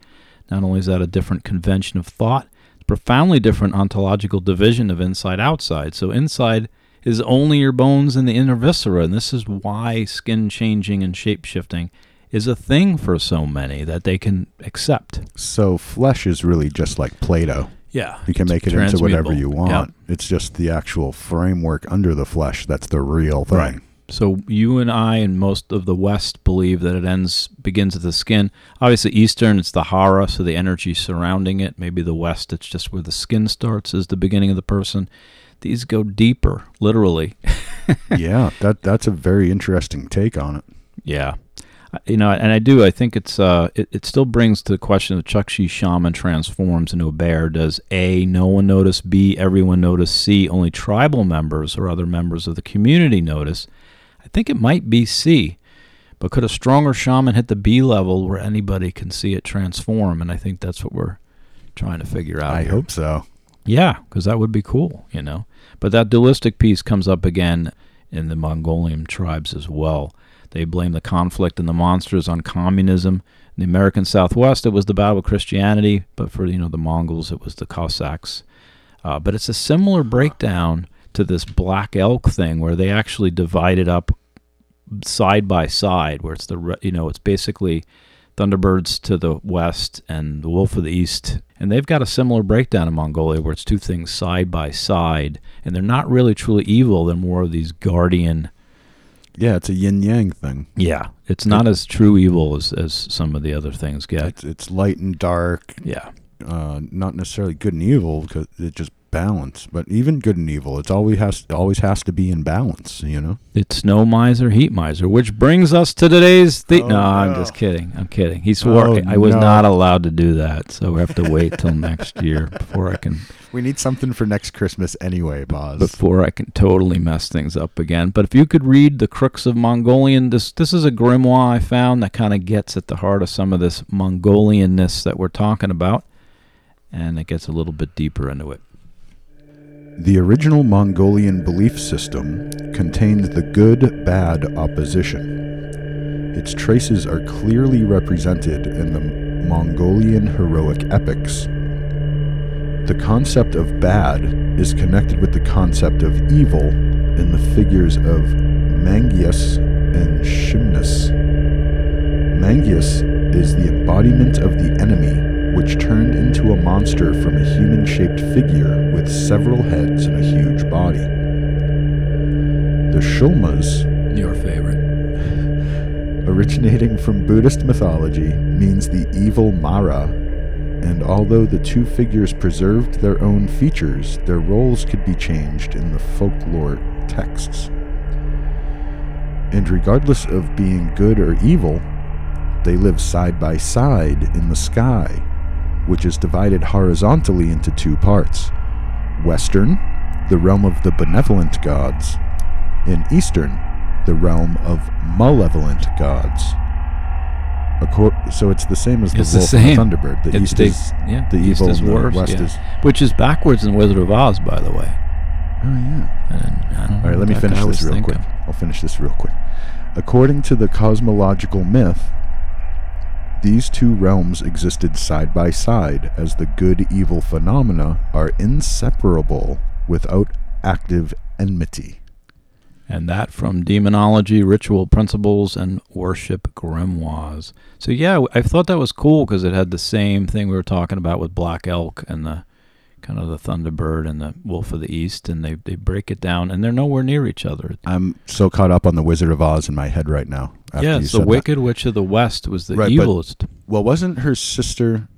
Not only is that a different convention of thought, it's profoundly different ontological division of inside outside. So inside is only your bones and the inner viscera, and this is why skin changing and shape shifting is a thing for so many that they can accept. So flesh is really just like Play-Doh. Yeah. You can make it into whatever you want. Yep. It's just the actual framework under the flesh that's the real thing. Right. So you and I and most of the West believe that it ends begins at the skin. Obviously, Eastern it's the hara, so the energy surrounding it. Maybe the West it's just where the skin starts is the beginning of the person. These go deeper, literally. <laughs> yeah, that that's a very interesting take on it. Yeah. You know, and I do. I think it's uh, it, it still brings to the question of Chukchi shaman transforms into a bear. Does A, no one notice? B, everyone notice? C, only tribal members or other members of the community notice? I think it might be C. But could a stronger shaman hit the B level where anybody can see it transform? And I think that's what we're trying to figure out. I here. hope so. Yeah, because that would be cool, you know. But that dualistic piece comes up again in the Mongolian tribes as well. They blame the conflict and the monsters on communism. In the American Southwest, it was the battle with Christianity, but for you know the Mongols, it was the Cossacks. Uh, but it's a similar breakdown to this black elk thing, where they actually divided up side by side, where it's the you know it's basically Thunderbirds to the west and the Wolf of the East. And they've got a similar breakdown in Mongolia where it's two things side by side. And they're not really truly evil. They're more of these guardian. Yeah, it's a yin yang thing. Yeah. It's not as true evil as, as some of the other things get. It's it's light and dark, Yeah. uh, not necessarily good and evil because it just balance. But even good and evil, it's always has always has to be in balance. You know. It's snow miser, heat miser, which brings us to today's theme. Oh, no, I'm just kidding. I'm kidding. He swore Oh, I was no. not allowed to do that, so we have to wait till next year before I can <laughs> We need something for next Christmas anyway, Boz. before I can totally mess things up again. But if you could read the Crooks of Mongolian, this this is a grimoire I found that kind of gets at the heart of some of this Mongolianness that we're talking about, and it gets a little bit deeper into it. The original Mongolian belief system contains the good bad opposition. Its traces are clearly represented in the Mongolian heroic epics. The concept of bad is connected with the concept of evil in the figures of Mangius and Shimnus. Mangius is the embodiment of the enemy which turned into a monster from a human shaped figure with several heads and a huge body. The Shulmas, Your favorite. originating from Buddhist mythology, means the evil Mara, and although the two figures preserved their own features, their roles could be changed in the folklore texts. And regardless of being good or evil, they live side by side in the sky, which is divided horizontally into two parts Western, the realm of the benevolent gods, and Eastern, the realm of malevolent gods. Acor- so it's the same as the It's the wolf and the thunderbird. The It's east the- is yeah, the east evil, is worse, west yeah. is. Which is backwards in Wizard of Oz, by the way. Oh yeah. And I don't know All right, let me finish this real quick. I'll finish this real quick. According to the cosmological myth, these two realms existed side by side as the good evil phenomena are inseparable without active enmity. And that from Demonology, Ritual Principles, and Worship Grimoires. So, yeah, I thought that was cool because it had the same thing we were talking about with Black Elk and the kind of the Thunderbird and the Wolf of the East. And they, they break it down, and they're nowhere near each other. I'm so caught up on the Wizard of Oz in my head right now. after you yes, said the that. Wicked Witch of the West was the Right, but- Well, wasn't her sister?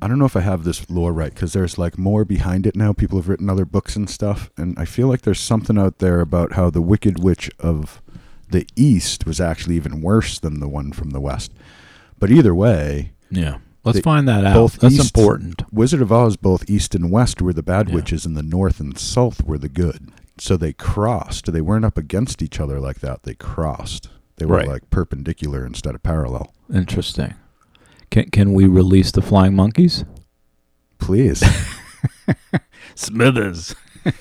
I don't know if I have this lore right because there's like more behind it now. People have written other books and stuff, and I feel like there's something out there about how the Wicked Witch of the East was actually even worse than the one from the West. But either way, Yeah. Let's They- find that out. both That's East- important. Wizard of Oz, both East and West were the bad Yeah. witches, and the North and South were the good. So they crossed. They weren't up against each other like that. They crossed. They were Right. like perpendicular instead of parallel. Interesting. Can, can we release the flying monkeys? Please. <laughs> Smithers. <laughs> <laughs>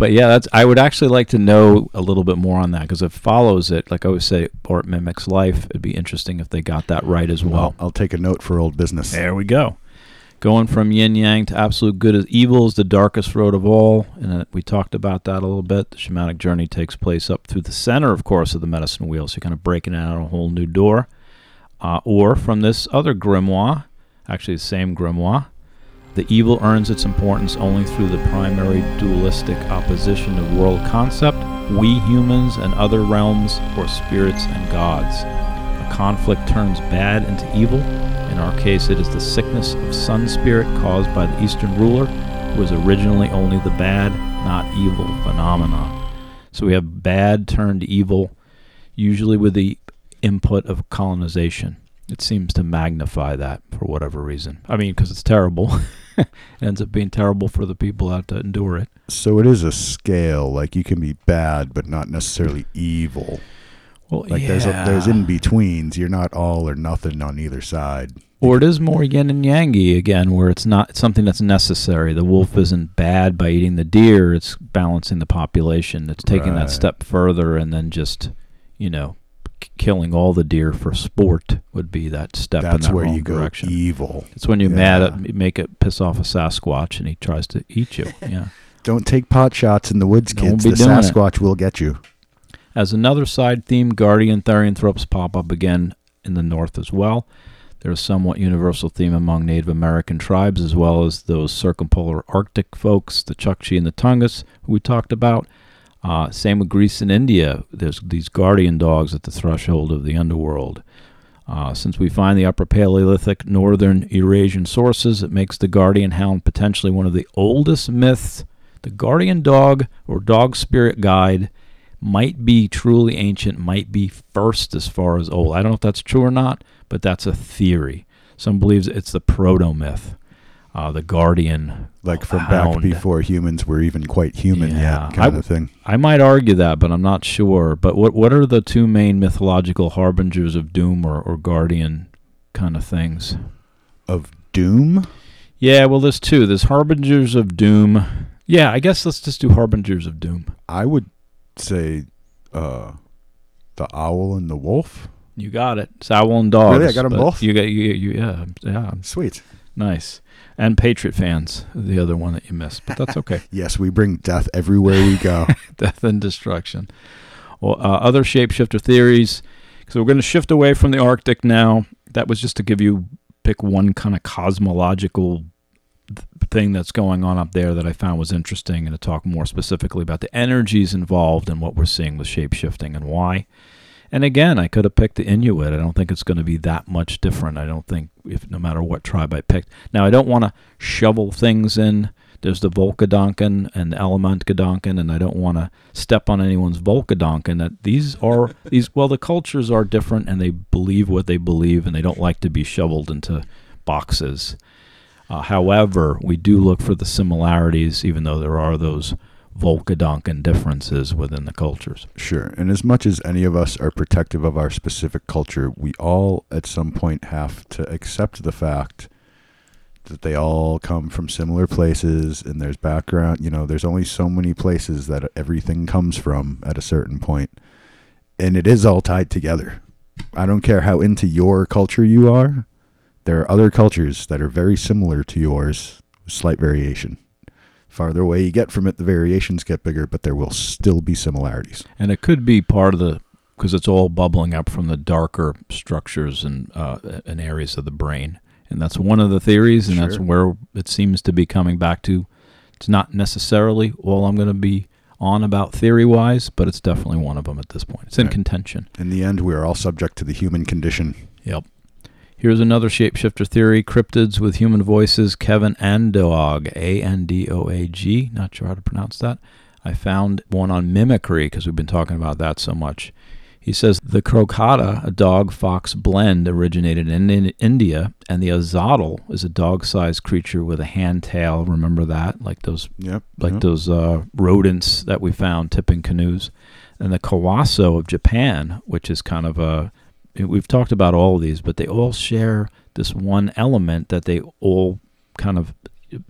but yeah, that's. I would actually like to know a little bit more on that because it follows it. Like I always say, or it mimics life. It'd be interesting if they got that right as well. well, I'll take a note for old business. There we go. Going from yin yang to absolute good as evil is the darkest road of all, and uh, we talked about that a little bit. The shamanic journey takes place up through the center, of course, of the medicine wheel, so you're kind of breaking out a whole new door. Uh, or from this other grimoire, actually the same grimoire, the evil earns its importance only through the primary dualistic opposition of world concept, we humans and other realms, or spirits and gods. A conflict turns bad into evil. In our case, it is the sickness of sun spirit caused by the eastern ruler, who was originally only the bad, not evil phenomenon. So we have bad turned evil, usually with the input of colonization. It seems to magnify that for whatever reason. I mean, because it's terrible. <laughs> it ends up being terrible for the people that have to endure it. So it is a scale. Like you can be bad, but not necessarily evil. Well, Like there's a, there's in betweens. You're not all or nothing on either side. Or it is more yin and yangy again, where it's not something that's necessary. The wolf isn't bad by eating the deer; it's balancing the population. It's taking Right. that step further, and then just, you know, killing all the deer for sport would be that step in That's that where wrong you go direction. evil. it's when you're mad at make it piss off a Sasquatch, and he tries to eat you. <laughs> Yeah. Don't take pot shots in the woods, kids. The doing it. Sasquatch will get you. As another side theme, guardian therianthropes pop up again in the north as well. They're a somewhat universal theme among Native American tribes, as well as those circumpolar Arctic folks, the Chukchi and the Tungus, who we talked about. Uh, same with Greece and India. There's these guardian dogs at the threshold of the underworld. Uh, since we find the Upper Paleolithic Northern Eurasian sources, it makes the guardian hound potentially one of the oldest myths. The guardian dog or dog spirit guide might be truly ancient, might be first as far as old. I don't know if that's true or not, but that's a theory. Some believes it's the proto myth, uh, the guardian. Like from back before humans were even quite human Yeah, yet, kind I- of thing. I might argue that, but I'm not sure. But what what are the two main mythological harbingers of doom or, or guardian kind of things? Of doom? Yeah, well, there's two. There's harbingers of doom. Yeah, I guess let's just do harbingers of doom. I would say uh, the owl and the wolf. You got it. It's owl and dogs. Really? I got 'em but both? You got you, you yeah yeah Sweet. nice. And Patriot fans, the other one that you missed, but that's okay. <laughs> Yes, we bring death everywhere we go. <laughs> death and destruction. Well, uh, other shapeshifter theories. So we're going to shift away from the Arctic now. That was just to give you pick one kind of cosmological th- thing that's going on up there that I found was interesting, and to talk more specifically about the energies involved and what we're seeing with shapeshifting and why. And again, I could have picked the Inuit. I don't think it's going to be that much different. I don't think if no matter what tribe I picked. Now I don't want to shovel things in. There's the Volkedonken and the Elementkedonken, and I don't want to step on anyone's Volkedonken. That these are <laughs> these well, the cultures are different, and they believe what they believe, and they don't like to be shoveled into boxes. Uh, however, we do look for the similarities, even though there are those Volkedonken differences within the cultures. Sure. And as much as any of us are protective of our specific culture, we all at some point have to accept the fact that they all come from similar places and there's background, you know, there's only so many places that everything comes from at a certain point. And it is all tied together. I don't care how into your culture you are. There are other cultures that are very similar to yours, slight variation. Farther away you get from it, the variations get bigger, but there will still be similarities. And it could be part of the because it's all bubbling up from the darker structures and uh, and areas of the brain, and that's one of the theories, and that's where it seems to be coming back to. It's not necessarily all I'm going to be on about theory wise, but it's definitely one of them at this point. It's in Right. contention. In the end, we are all subject to the human condition. Yep. Here's another shapeshifter theory: cryptids with human voices. Kevin Andoag, A N D O A G. Not sure how to pronounce that. I found one on mimicry because we've been talking about that so much. He says the crocotta, a dog fox blend, originated in, in India, and the ahuizotl is a dog sized creature with a hand tail. Remember that? Like those Yep. like yep. those uh, rodents that we found tipping canoes, and the kawauso of Japan, which is kind of a we've talked about all of these, but they all share this one element that they all kind of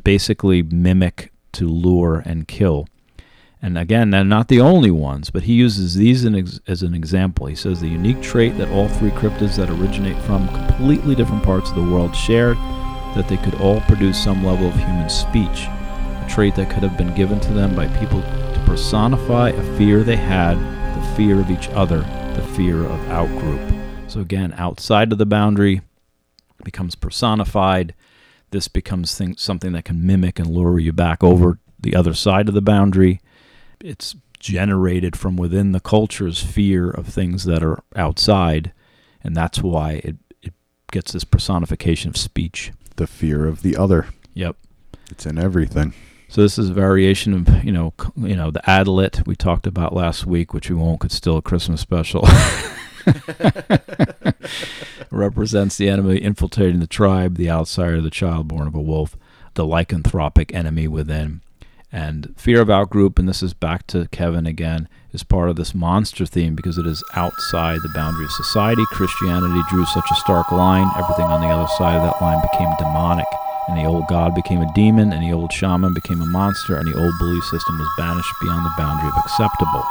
basically mimic to lure and kill. And again, they're not the only ones, but he uses these as an example. He says the unique trait that all three cryptids that originate from completely different parts of the world shared that they could all produce some level of human speech a trait that could have been given to them by people to personify a fear they had, the fear of each other, the fear of outgroup. So again, outside of the boundary becomes personified. This becomes thing, something that can mimic and lure you back over the other side of the boundary. It's generated from within the culture's fear of things that are outside, and that's why it, it gets this personification of speech. the fear of the other. Yep. It's in everything. So this is a variation of you know you know the adlet we talked about last week, which we won't. It's still a Christmas special. <laughs> <laughs> Represents the enemy infiltrating the tribe, the outsider, the child born of a wolf, the lycanthropic enemy within, and fear of outgroup. And this is back to Kevin again. Is part of this monster theme because it is outside the boundary of society. Christianity drew such a stark line. Everything on the other side of that line became demonic and the old god became a demon, and the old shaman became a monster, and the old belief system was banished beyond the boundary of acceptable.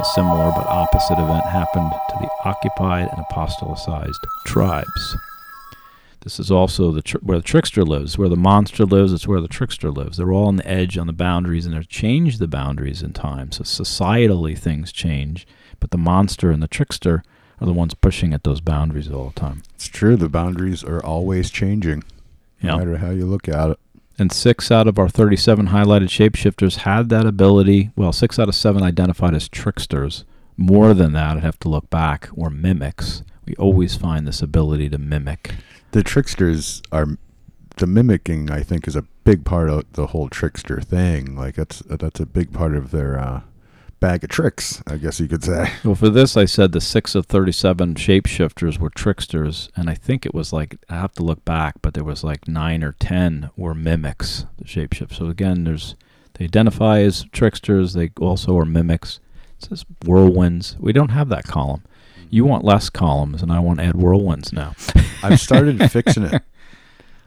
A similar but opposite event happened to the occupied and apostolicized tribes. This is also the tr- where the trickster lives, where the monster lives. It's where the trickster lives. They're all on the edge, on the boundaries, and they've changed the boundaries in time. So societally, things change, but the monster and the trickster are the ones pushing at those boundaries all the time. It's true. The boundaries are always changing, Yeah. no matter how you look at it. And six out of our 37 highlighted shapeshifters had that ability. Well, six out of seven identified as tricksters. More than that, I'd have to look back, or mimics. we always find this ability to mimic. The tricksters are the mimicking. I think is a big part of the whole trickster thing. Like that's that's a big part of their uh, bag of tricks. I guess you could say. Well, for this, I said the six of 37 shapeshifters were tricksters, and I think it was like, I have to look back, but there was like nine or 10 were mimics, the shapeshift. So again, there's, they identify as tricksters, they also are mimics. It says whirlwinds. We don't have that column. You mm-hmm. want less columns, and I want to add whirlwinds now. I've started fixing it. <laughs>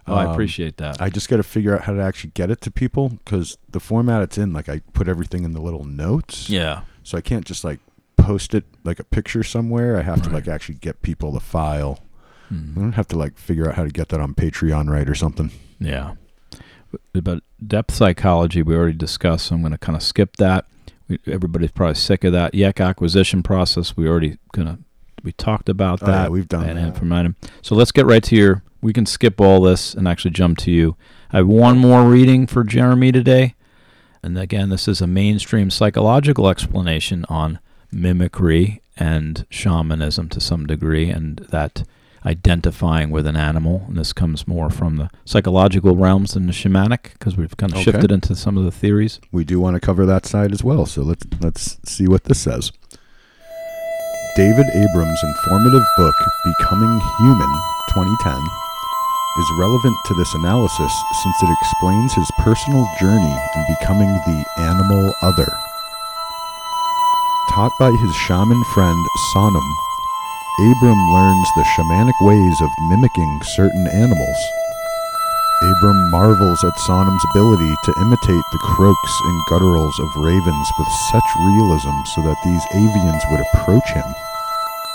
Oh, I Um, appreciate that. I just got to figure out how to actually get it to people because the format it's in, like I put everything in the little notes. yeah. So I can't just like post it like a picture somewhere. I have to like actually get people the file. I Mhm. don't have to like figure out how to get that on Patreon right or something. Yeah. But- But depth psychology, we already discussed, so I'm going to kind of skip that. We, everybody's probably sick of that. Yak acquisition process, we already kind of, we talked about Oh, yeah, that. we've done and that. information. So let's get right to your, we can skip all this and actually jump to you. I have one more reading for Jeremy today. And again, this is a mainstream psychological explanation on mimicry and shamanism to some degree, and that identifying with an animal. And this comes more from the psychological realms than the shamanic, because we've kind of Okay. shifted into some of the theories. We do want to cover that side as well. So let's let's see what this says. David Abram's informative book Becoming Human 2010 is relevant to this analysis since it explains his personal journey in becoming the animal other. Taught by his shaman friend Sonam, Abram learns the shamanic ways of mimicking certain animals. Abram marvels at Sonam's ability to imitate the croaks and gutturals of ravens with such realism so that these avians would approach him.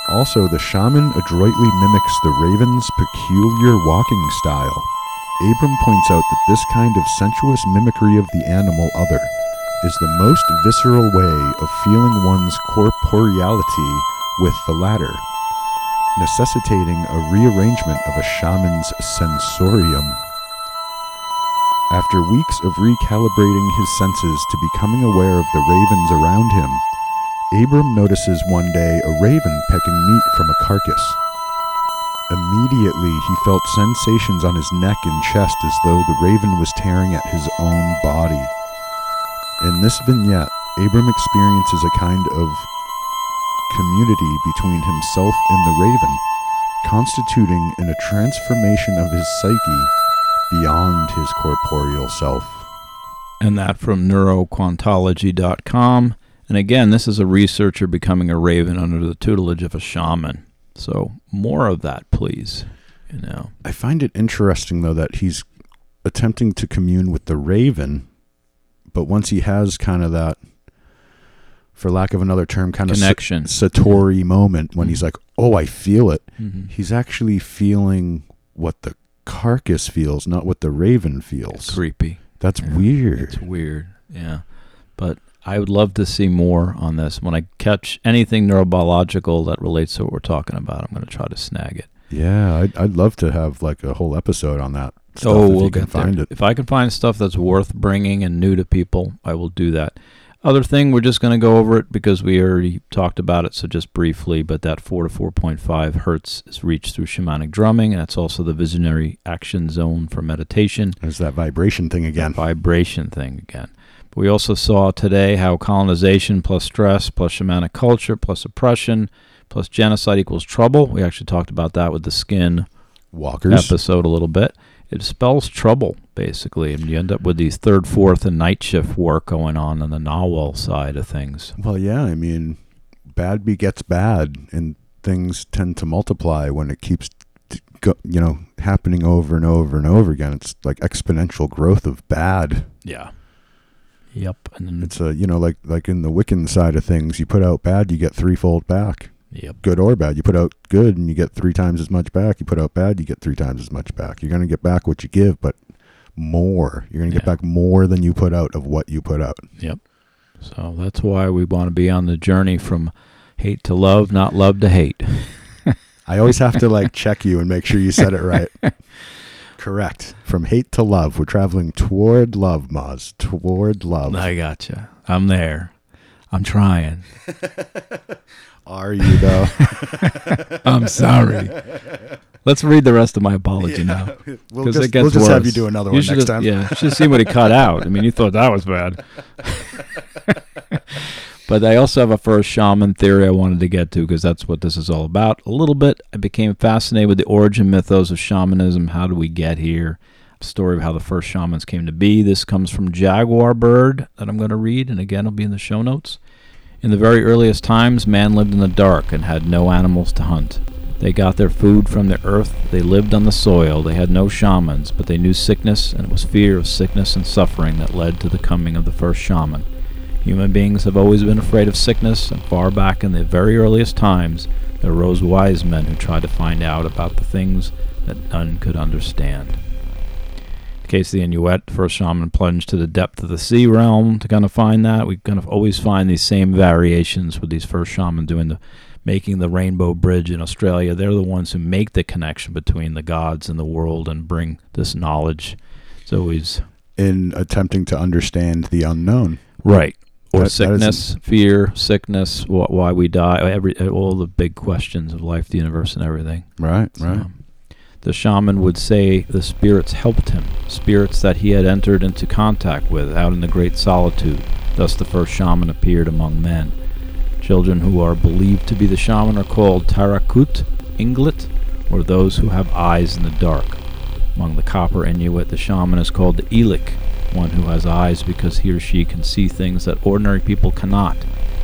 Also, the shaman adroitly mimics the raven's peculiar walking style. Abram points out that this kind of sensuous mimicry of the animal other is the most visceral way of feeling one's corporeality with the latter, necessitating a rearrangement of a shaman's sensorium. After weeks of recalibrating his senses to becoming aware of the ravens around him, Abram notices one day a raven pecking meat from a carcass. Immediately, he felt sensations on his neck and chest as though the raven was tearing at his own body. In this vignette, Abram experiences a kind of community between himself and the raven, constituting in a transformation of his psyche beyond his corporeal self. and that from neuroquantology.com. And again, this is a researcher becoming a raven under the tutelage of a shaman. So more of that, please. You know, I find it interesting, though, that he's attempting to commune with the raven, but once he has kind of that, for lack of another term, kind of connection. Satori moment when he's like, oh, I feel it, Mhm. he's actually feeling what the carcass feels, not what the raven feels. It's creepy. That's Yeah, weird. It's weird. Yeah. But I would love to see more on this. When I catch anything neurobiological that relates to what we're talking about, I'm going to try to snag it. Yeah, I'd, I'd love to have like a whole episode on that. Oh, stuff oh, we'll get find there. it. If I can find stuff that's worth bringing and new to people, I will do that. Other thing, we're just going to go over it because we already talked about it, so just briefly. But that 4 to 4.5 hertz is reached through shamanic drumming, and that's also the visionary action zone for meditation. There's that vibration thing again. vibration thing again. But we also saw today how colonization plus stress plus shamanic culture plus oppression plus genocide equals trouble. We actually talked about that with the skin Walkers. episode a little bit. It spells trouble basically, and you end up with these third, fourth, and night shift work going on on the Nawal side of things. Well, yeah, I mean, bad begets bad, and things tend to multiply when it keeps, t- go, you know, happening over and over and over again. It's like exponential growth of bad. Yeah. Yep. And then It's a, you know, like like in the Wiccan side of things, you put out bad, you get threefold back. Yep. Good or bad, you put out good, and you get three times as much back. You put out bad, you get three times as much back. You're gonna get back what you give, but more. You're gonna get Yeah. back more than you put out of what you put out. Yep. So that's why we want to be on the journey from hate to love, not love to hate. <laughs> I always have to like check you and make sure you said it right. <laughs> Correct. From hate to love, we're traveling toward love, Moz. Toward love. I gotcha. I'm there. I'm trying. <laughs> Are you though? <laughs> I'm sorry. Let's read the rest of my apology now. <laughs> We'll 'Cause just, it gets we'll just have you worse. do another You one next have- time. Yeah, you should see what he cut out. I mean, you thought that was bad. <laughs> but I also have a first shaman theory I wanted to get to because that's what this is all about. A little bit, I became fascinated with the origin mythos of shamanism. How do we get here? Story of how the first shamans came to be. This comes from Jaguar Bird that I'm going to read, and again, it'll be in the show notes. In the very earliest times, man lived in the dark and had no animals to hunt. They got their food from the earth, they lived on the soil, they had no shamans, but they knew sickness, and it was fear of sickness and suffering that led to the coming of the first shaman. Human beings have always been afraid of sickness, and far back in the very earliest times, there arose wise men who tried to find out about the things that none could understand. Case the Inuit, first shaman plunged to the depth of the sea realm to kind of find that. We kind of always find these same variations with these first shamans doing the making the Rainbow Bridge in Australia. They're the ones who make the connection between the gods and the world and bring this knowledge. It's always In attempting to understand the unknown. right. Or That- that sickness, fear, sickness, wh- why we die, every all the big questions of life, the universe, and everything. Right, right. The shaman would say the spirits helped him, spirits that he had entered into contact with out in the great solitude. Thus, the first shaman appeared among men. Children who are believed to be the shaman are called Tarakut, Inglet, or those who have eyes in the dark. Among the Copper Inuit, the shaman is called the Elik, one who has eyes because he or she can see things that ordinary people cannot.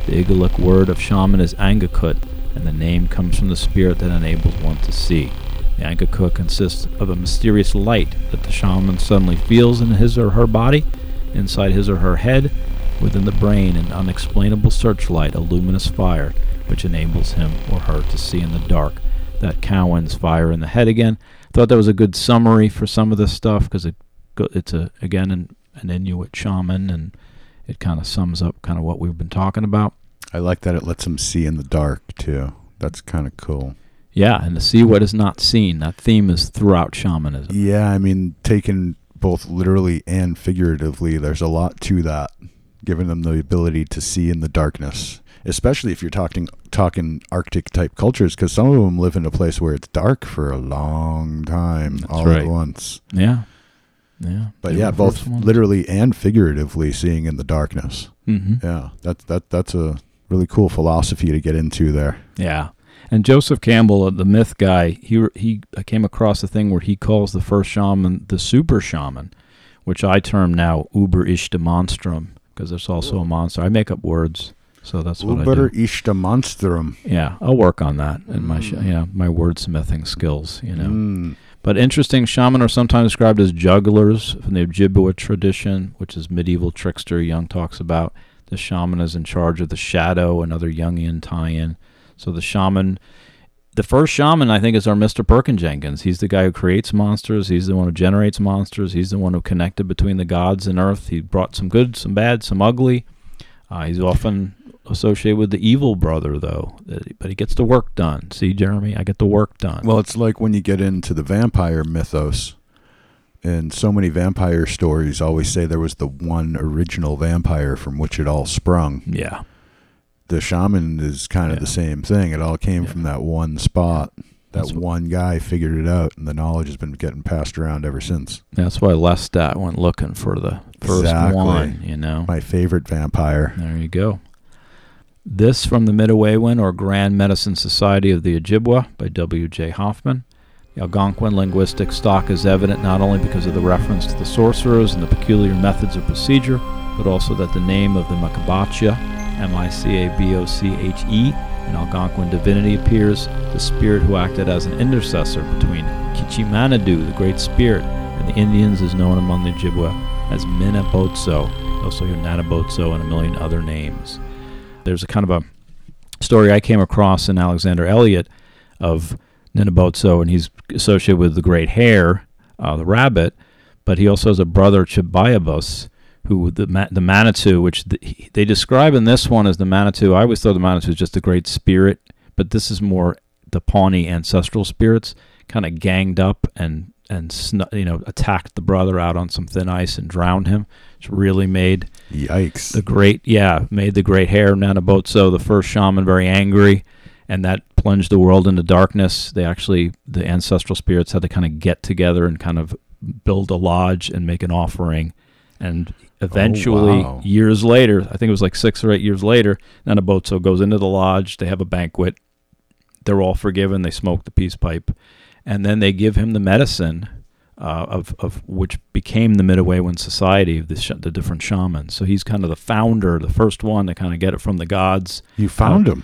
The Iglulik word of shaman is Angakut, and the name comes from the spirit that enables one to see. The Angakut consists of a mysterious light that the shaman suddenly feels in his or her body, inside his or her head, within the brain, an unexplainable searchlight, a luminous fire, which enables him or her to see in the dark. That Cowan's fire in the head again. Thought that was a good summary for some of this stuff because it it's a again an, an Inuit shaman and it kind of sums up kind of what we've been talking about. I like that it lets them see in the dark too. That's kind of cool. Yeah, and to see what is not seen. That theme is throughout shamanism. Yeah, I mean, taken both literally and figuratively, there's a lot to that, giving them the ability to see in the darkness. Especially if you're talking talking Arctic type cultures, because some of them live in a place where it's dark for a long time, That's all right. at once. Yeah, yeah. But yeah, both literally and figuratively seeing in the darkness. Mhm. Yeah, that's that that's a really cool philosophy to get into there. Yeah. And Joseph Campbell, uh, the myth guy, he he I came across a thing where he calls the first shaman the super shaman, which I term now Uber Ishta Monstrum because it's also a monster. I make up words, so that's what I Uber do. Ishta Monstrum. Yeah, I'll work on that in my sh- Mm. yeah my wordsmithing skills. You know. Mm. But interesting, shaman are sometimes described as jugglers from the Ojibwa tradition, which is medieval trickster Jung talks about. The shaman is in charge of the shadow, another Jungian tie-in. So the shaman, the first shaman, I think, is our Mr. Perkin Jenkins. He's the guy who creates monsters. He's the one who generates monsters. He's the one who connected between the gods and earth. He brought some good, some bad, some ugly. Uh, he's often associated with the evil brother, though. But he gets the work done. See, Jeremy, I get the work done. Well, it's like when you get into the vampire mythos, and so many vampire stories always say there was the one original vampire from which it all sprung. yeah. The shaman is kind of Yeah. the same thing. It all came Yeah. from that one spot. That That's one guy figured it out, and the knowledge has been getting passed around ever since. That's why Lestat went looking for the first Exactly. one, you know. My favorite vampire. There you go. This from the Midewiwin or Grand Medicine Society of the Ojibwa by W.J. Hoffman. The Algonquin linguistic stock is evident not only because of the reference to the sorcerers and the peculiar methods of procedure, but also that the name of the Makabacha, M-I-C-A-B-O-C-H-E, an Algonquin divinity appears, the spirit who acted as an intercessor between Kichimanadu, the great spirit, and the Indians is known among the Ojibwa as Minabotso. You Also hear Nanabotso and a million other names. There's a kind of a story I came across in Alexander Elliot of Ninabotso, and he's associated with the great hare, uh, the rabbit, but he also has a brother, Chibiabos, who the ma- the Manitou, which the, they describe in this one as the Manitou. I always thought the Manitou was just a great spirit, but this is more the Pawnee ancestral spirits, kind of ganged up and and snu- you know attacked the brother out on some thin ice and drowned him. which really made Yikes. the great yeah made the great hare Nanabotso, the first shaman, very angry, and that plunged the world into darkness. They actually the ancestral spirits had to kind of get together and kind of build a lodge and make an offering, and eventually wow. years later, I think it was like six or eight years later, Nanabotso goes into the lodge. They have a banquet. They're all forgiven. They smoke the peace pipe, and then they give him the medicine uh, of of which became the Midewiwin Society of the sh- the different shamans. So he's kind of the founder, the first one to kind of get it from the gods. you found him.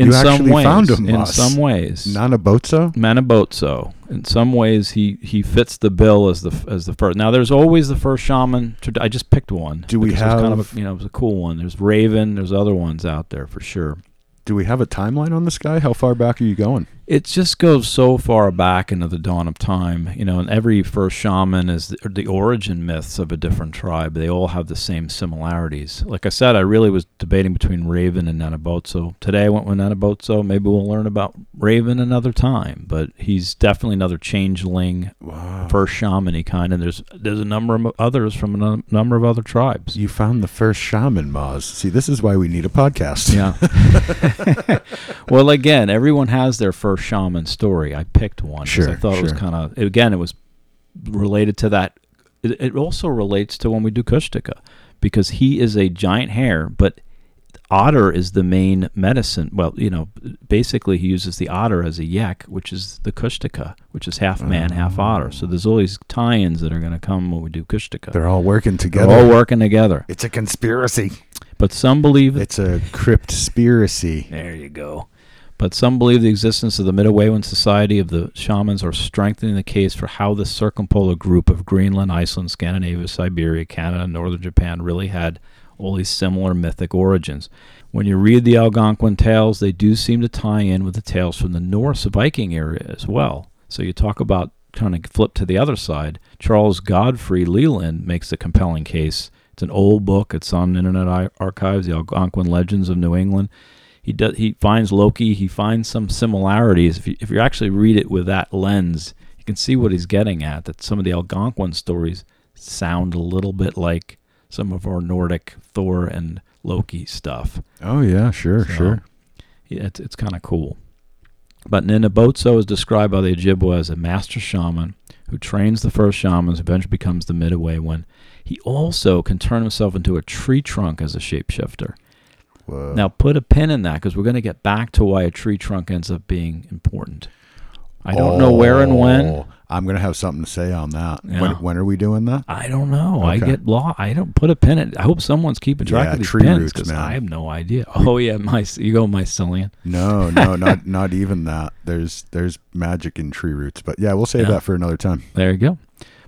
In You some ways, found him, in Moz. some ways, Nanabotso? Manabotso. In some ways, he he fits the bill as the as the first. Now, there's always the first shaman. I just picked one. Do we was kind of have- a, you know it was a cool one. There's Raven. There's other ones out there for sure. Do we have a timeline on this guy? How far back are you going? It just goes so far back into the dawn of time, you know. And every first shaman is the, the origin myths of a different tribe. They all have the same similarities. Like I said, I really was debating between Raven and Nanabotso. Today I went with Nanabotso. Maybe we'll learn about Raven another time, but he's definitely another changeling, Wow. first shaman he kind. And there's there's a number of others from a number of other tribes. You found the first shaman, Moz. See, this is why we need a podcast. Yeah. <laughs> <laughs> well, again, everyone has their first shaman story. I picked one 'cause Sure, I thought it was kind of again, it was related to that. It, it also relates to when we do Kushtaka because he is a giant hare, but otter is the main medicine. Well, you know, basically he uses the otter as a yak, which is the Kushtaka, which is half man, half ah. otter. So there's all these tie-ins that are going to come when we do Kushtaka. They're all working together. They're together. all working together. It's a conspiracy. But some believe It's a cryptspiracy. There you go. But some believe the existence of the Midewiwin Society of the Shamans are strengthening the case for how the circumpolar group of Greenland, Iceland, Scandinavia, Siberia, Canada, and northern Japan really had all these similar mythic origins. When you read the Algonquin tales, they do seem to tie in with the tales from the Norse Viking area as well. So you talk about kind of flip to the other side. Charles Godfrey Leland makes a compelling case. It's an old book. It's on Internet Archives, the Algonquin Legends of New England he does he finds Loki. He finds some similarities. If you, if you actually read it with that lens, you can see what he's getting at. That some of the Algonquin stories sound a little bit like some of our Nordic Thor and Loki stuff. Oh yeah, sure, So, sure. Yeah, it's it's kind of cool. But Ninabotso is described by the Ojibwa as a master shaman who trains the first shamans, who eventually becomes the midway one. He also can turn himself into a tree trunk as a shapeshifter. Whoa. Now put a pin in that because we're going to get back to why a tree trunk ends up being important. I don't know where and when. Oh, I'm gonna have something to say on that. Yeah. When, when are we doing that? I don't know. I get law. I don't put a pin in. I hope someone's keeping track Yeah, of these tree pins because. I have no idea. Oh yeah, my you go mycelium. No, no, <laughs> not not even that. There's there's magic in tree roots, but yeah, we'll save Yeah. that for another time. There you go.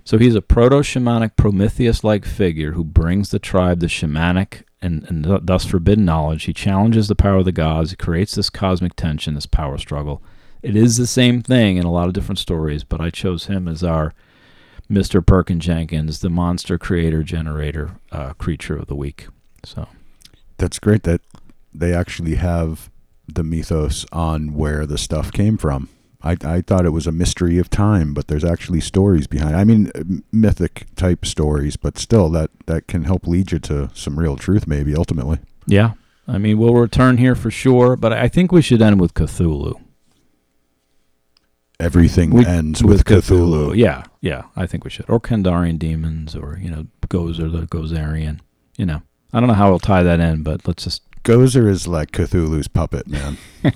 So he's a proto shamanic Prometheus like figure who brings the tribe the shamanic and, and th- thus forbidden knowledge. He challenges the power of the gods. He creates this cosmic tension, this power struggle. It is the same thing in a lot of different stories, but I chose him as our Mr. Perkin Jenkins, the monster creator generator uh, creature of the week. So That's great that they actually have the mythos on where the stuff came from. I, I thought it was a mystery of time, but there's actually stories behind. I mean, uh, mythic type stories, but still, that that can help lead you to some real truth, maybe ultimately. yeah, I mean we'll return here for sure, but I think we should end with Cthulhu. Everything We- ends with, Cthulhu. Yeah, yeah, I think we should. Or Kandarian demons, or you know, Gozer the Gozerian. You know, I don't know how we'll tie that in, but let's just. Gozer is like Cthulhu's puppet, man. <laughs>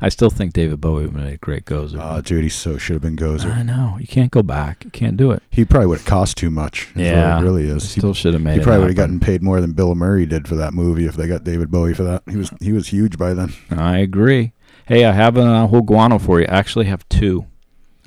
I still think David Bowie would have made a great Gozer. Oh, dude, he so should have been Gozer. I know you can't go back. You can't do it. He probably would have cost too much. Yeah, it really is. He, Still should have made he probably would have gotten paid more than Bill Murray did for that movie if they got David Bowie for that. He was he was huge by then. I agree. Hey, I have an Ahu Guano for you. I actually have two.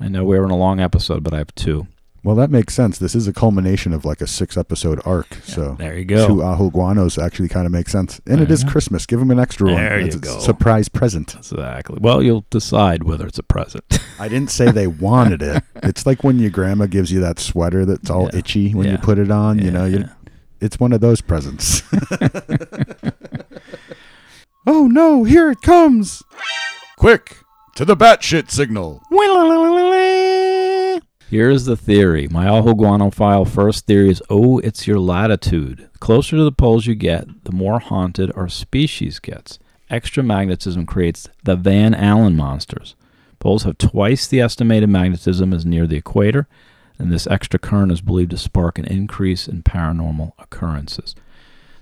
I know we're in a long episode, but I have two. Well, that makes sense. This is a culmination of like a six episode arc. So There you go. two Ahuguanos actually kind of makes sense. And it There is you go. Christmas. Give him an extra one. There It's you a go. surprise present. Exactly. Well, you'll decide whether it's a present. <laughs> I didn't say they wanted it. It's like when your grandma gives you that sweater that's all Yeah. itchy when you put it on. You know, you, Yeah. it's one of those presents. <laughs> <laughs> oh no, here it comes. Quick, to the batshit signal. Here's the theory. My Ahuguanophile first theory is oh, it's your latitude. Closer to the poles you get, the more haunted our species gets. Extra magnetism creates the Van Allen monsters. Poles have twice the estimated magnetism as near the equator, and this extra current is believed to spark an increase in paranormal occurrences.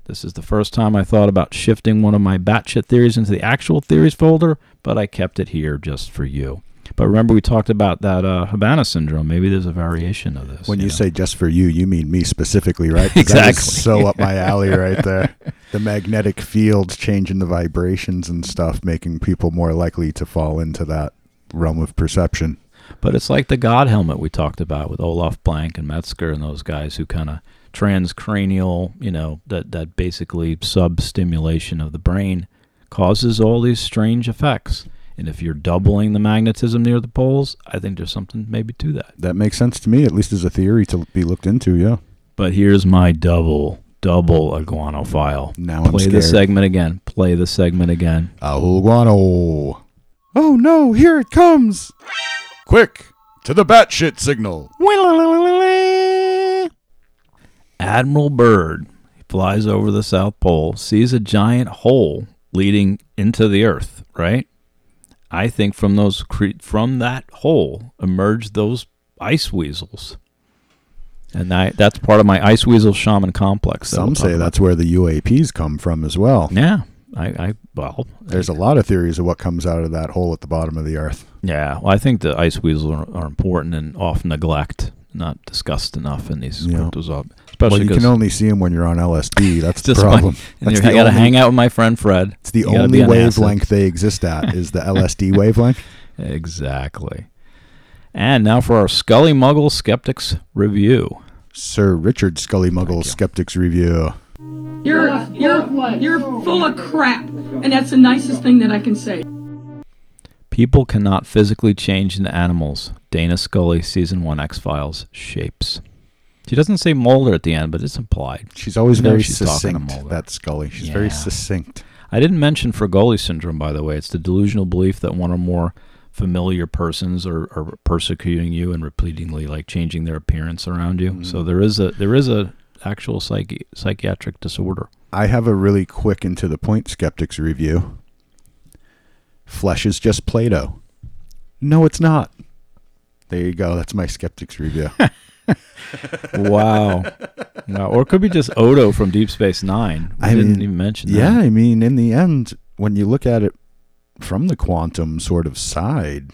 This is the first time I thought about shifting one of my batshit theories into the actual theories folder, but I kept it here just for you. But remember, we talked about that uh, Havana syndrome. Maybe there's a variation of this. When you, know? say just for you, you mean me specifically, right? 'Cause that is Exactly. so up my <laughs> alley right there. The magnetic fields changing the vibrations and stuff, making people more likely to fall into that realm of perception. But it's like the God helmet we talked about with Olaf Blanke and Metzger and those guys who kind of transcranial, you know, that, that basically sub stimulation of the brain causes all these strange effects. And if you're doubling the magnetism near the poles, I think there's something maybe to that. That makes sense to me, at least as a theory to be looked into. Yeah. But here's my double, double iguanophile. Now I'm Play scared. the segment again. Play the segment again. Ahuguano. Oh no, here it comes. Quick, to the batshit signal. Admiral Byrd flies over the South Pole, sees a giant hole leading into the Earth. Right? I think from those cre- from that hole emerged those ice weasels, and I, that's part of my ice weasel shaman complex. that Some we'll say about. that's where the UAPs come from as well. yeah. I, I well, There's a lot of theories of what comes out of that hole at the bottom of the earth. Yeah, well, I think the ice weasels are, are important and often neglect, not discussed enough in these Yeah. cryptozoology. Uh, especially Well, you can only see them when you're on LSD. <laughs> That's the problem. and That's you're- the I got to hang out with my friend Fred. It's the You only be on acid. wavelength they exist at is the <laughs> LSD wavelength. Exactly. And now for our Scully Muggle Skeptics review. Sir Richard Scully Muggle. Skeptics Review. You're you're you're full of crap, and that's the nicest thing that I can say. People cannot physically change into animals. Dana Scully, season one X Files, shapes. She doesn't say Mulder at the end, but it's implied. She's always You know very she's succinct. That Scully. She's very succinct. I didn't mention Fregoli syndrome, by the way. It's the delusional belief that one or more familiar persons are, are persecuting you and repeatedly like changing their appearance around you. Mm-hmm. So there is a there is a actual psychi- psychiatric disorder. I have a really quick and to the point skeptics review. Flesh is just Play-Doh. No, it's not. There you go. That's my skeptics review. <laughs> Wow. wow. Or it could be just Odo from Deep Space Nine. We I didn't mean, even mention that. yeah, I mean, in the end, when you look at it from the quantum sort of side,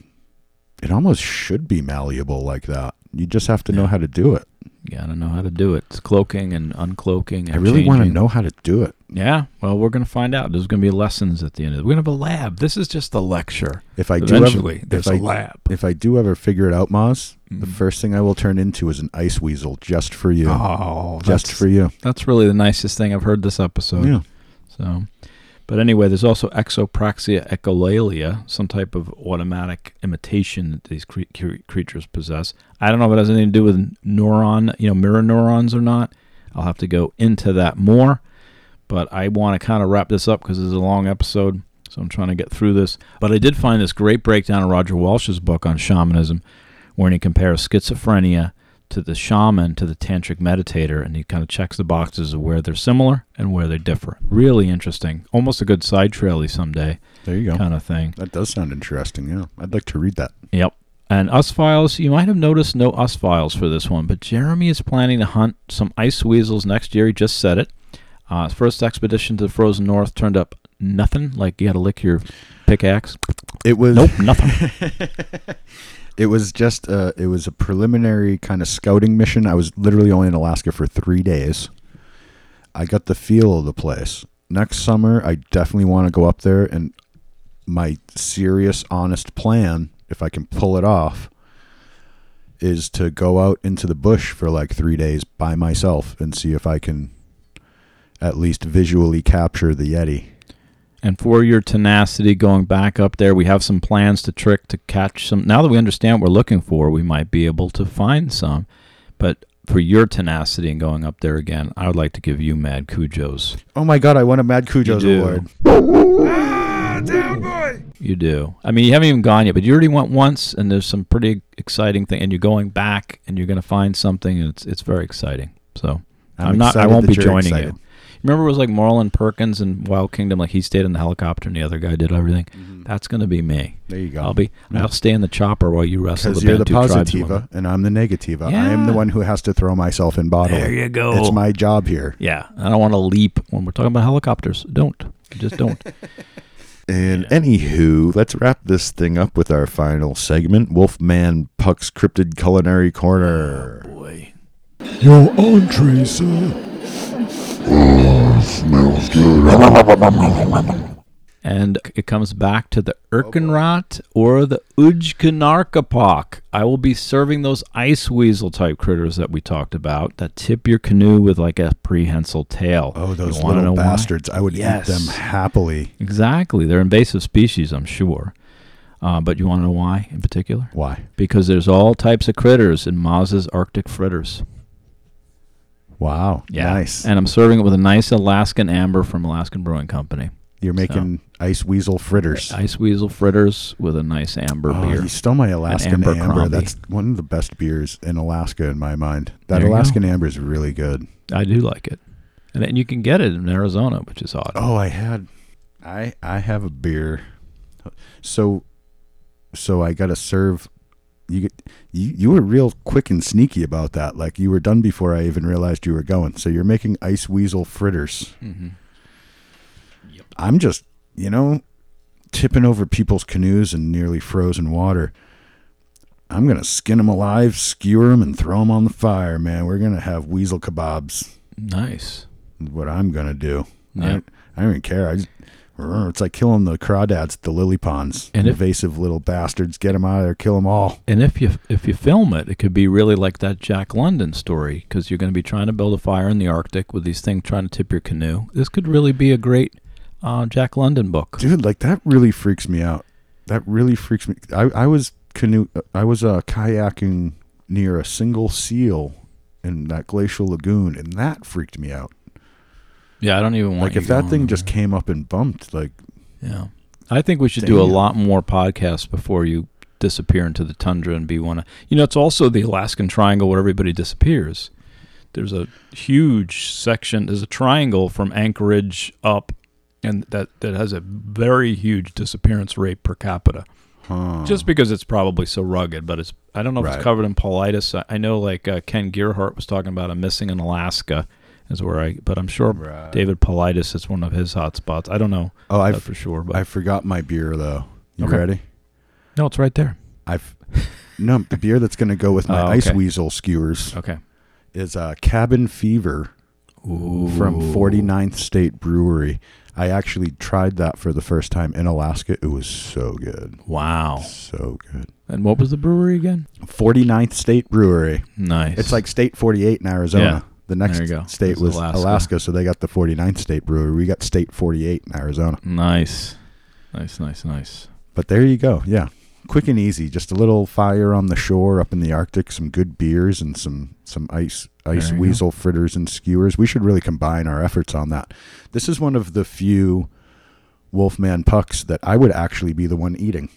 it almost should be malleable like that. You just have to know how to do it. You gotta know how to do it. It's cloaking and uncloaking. And I really want to know how to do it. Yeah. Well, we're gonna find out. There's gonna be lessons at the end of it. We're gonna have a lab. This is just a lecture. If I do ever, there's if a I, lab. If I do ever figure it out, Moz, the Mhm. first thing I will turn into is an ice weasel just for you. Oh, just for you. That's really the nicest thing I've heard this episode. yeah. So, but anyway, there's also echopraxia echolalia, some type of automatic imitation that these cre- cre- creatures possess. I don't know if it has anything to do with neuron, you know, mirror neurons or not. I'll have to go into that more. But I want to kind of wrap this up because this is a long episode, so I'm trying to get through this. But I did find this great breakdown in Roger Walsh's book on shamanism, where he compares schizophrenia to the shaman to the tantric meditator and he kind of checks the boxes of where they're similar and where they differ really interesting almost a good side traily someday There you go. kind of thing That does sound interesting. Yeah. I'd like to read that. yep and us files you might have noticed no us files for this one but jeremy is planning to hunt some ice weasels next year he just said it uh, his first expedition to the frozen north turned up nothing like you had to lick your pickaxe It was nope nothing <laughs> It was just uh it was a preliminary kind of scouting mission. I was literally only in Alaska for 3 days. I got the feel of the place. Next summer I definitely want to go up there and my serious honest plan if I can pull it off is to go out into the bush for like 3 days by myself and see if I can at least visually capture the yeti. And for your tenacity going back up there, we have some plans to trick to catch some. Now that we understand what we're looking for, we might be able to find some. But for your tenacity and going up there again, I would like to give you mad cujos. Oh my god, I won a Mad Cujo's do. award. Ah, downtown, boy. You do. I mean, you haven't even gone yet, but you already went once, and there's some pretty exciting thing, and you're going back, and you're going to find something, and it's it's very exciting. So I'm I'm, not. I won't be joining excited. you. Remember, it was like Marlin Perkins in Wild Kingdom. Like he stayed in the helicopter, and the other guy did everything. Mm-hmm. That's going to be me. There you go. I'll be. Yeah. I'll stay in the chopper while you wrestle Because you're the positiva and I'm the negativa. I am the one who has to throw myself in bodily. There you go. It's my job here. Yeah, I don't want to leap when we're talking about helicopters. Don't. Just don't. <laughs> And anywho, let's wrap this thing up with our final segment Wolfman Puck's Cryptid Culinary Corner. Oh, boy. Your entree, sir. And it comes back to the Erkenrot or the Ujkanarkapok. I will be serving those ice weasel type critters that we talked about that tip your canoe with like a prehensile tail. Oh, those You little why? bastards. I would Yes. eat them happily. Exactly. They're invasive species, I'm sure. Uh, but you want to know why in particular? Why? Because there's all types of critters in Maz's Arctic fritters. Wow. Yeah. Nice. And I'm serving it with a nice Alaskan amber from Alaskan Brewing Company. You're making ice weasel fritters. Ice weasel fritters with a nice amber Oh, beer. you stole my Alaskan amber amber. That's one of the best beers in Alaska in my mind. That There. Alaskan amber is really good. I do like it, and then you can get it in Arizona, which is odd. Oh, I had, I I have a beer. So, so I got to serve. You get you you were real quick and sneaky about that. Like you were done before I even realized you were going. So you're making ice weasel fritters. hmm I'm just you know tipping over people's canoes in nearly frozen water. I'm gonna skin them alive, skewer them, and throw them on the fire, man. We're gonna have weasel kebabs. Nice. what I'm gonna do. I, don't, I don't even care. I just, it's like killing the crawdads at the lily ponds. And if- Invasive little bastards. Get them out of there. Kill them all. And if you if you film it, it could be really like that Jack London story because you're going to be trying to build a fire in the Arctic with these things trying to tip your canoe. This could really be a great uh, Jack London book. Dude, like that really freaks me out. That really freaks me. I, I was canoe. I was uh, kayaking near a single seal in that glacial lagoon, and that freaked me out. Yeah, I don't even want Like if that thing just came up and bumped, like Yeah. I think we should do a lot more podcasts before you disappear into the tundra and be one of you know, it's also the Alaskan Triangle where everybody disappears. There's a huge section there's a triangle from Anchorage up and that, that has a very huge disappearance rate per capita. huh. Just because it's probably so rugged, but it's I don't know if Right. it's covered in Paulides. I, I know like uh, Ken Gerhard was talking about a missing in Alaska is where I but I'm sure Right. David Paulides is one of his hot spots. I don't know Oh, I for sure, but I forgot my beer though. You Okay. ready? no, it's right there. I've <laughs> no the beer that's gonna go with my Oh, ice weasel skewers Okay. is uh, Cabin Fever from 49th State Brewery. I actually tried that for the first time in Alaska. It was so good. Wow. So good. And what was the brewery again? 49th State Brewery. Nice. It's like State 48 in Arizona. Yeah. The next There you go. state It's was Alaska. Alaska. so they got the 49th State Brewery. We got State 48 in Arizona. nice. Nice, nice, nice. But there you go. Yeah. Quick and easy. Just a little fire on the shore up in the Arctic, some good beers and some some ice ice There you weasel fritters and skewers. We should really combine our efforts on that. This is one of the few Wolfman pucks that I would actually be the one eating.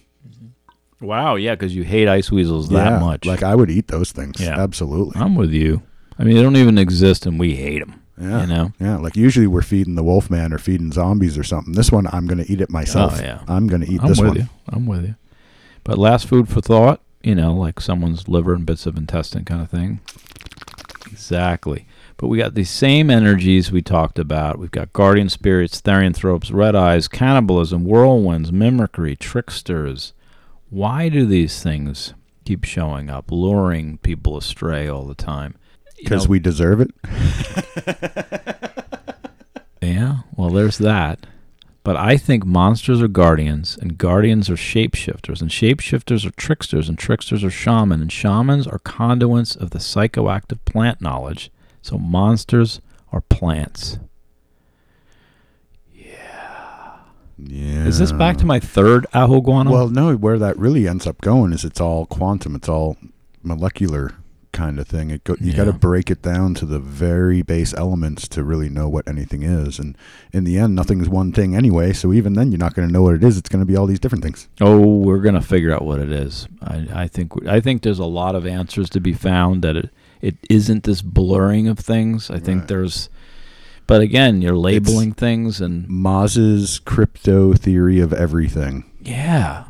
Wow, yeah, because you hate ice weasels that Yeah, much. Like I would eat those things. Yeah. Absolutely. I'm with you. I mean, they don't even exist, and we hate them. Yeah. You know. Yeah, like usually we're feeding the Wolfman or feeding zombies or something. This one, I'm going to eat it myself. Oh, yeah. I'm going to eat I'm this with one. you. I'm with you. But last food for thought, you know, like someone's liver and bits of intestine kind of thing. Exactly. But we got these same energies we talked about. We've got guardian spirits, therianthropes, red eyes, cannibalism, whirlwinds, mimicry, tricksters. Why do these things keep showing up, luring people astray all the time? Because we deserve it. <laughs> Yeah, well, there's that. But I think monsters are guardians, and guardians are shapeshifters, and shapeshifters are tricksters, and tricksters are shaman, and shamans are conduits of the psychoactive plant knowledge. So monsters are plants. Yeah. Yeah. Is this back to my third ahuguano? Well, no. Where that really ends up going is it's all quantum. It's all molecular kind of thing. It go, you got to break it down to the very base elements to really know what anything is. And in the end, nothing's one thing anyway. So even then, you're not going to know what it is. It's going to be all these different things. Oh, we're gonna figure out what it is. I, I think I think there's a lot of answers to be found. That it it isn't this blurring of things. I think Right. there's, but again, you're labeling things and Maz's crypto theory of everything. yeah,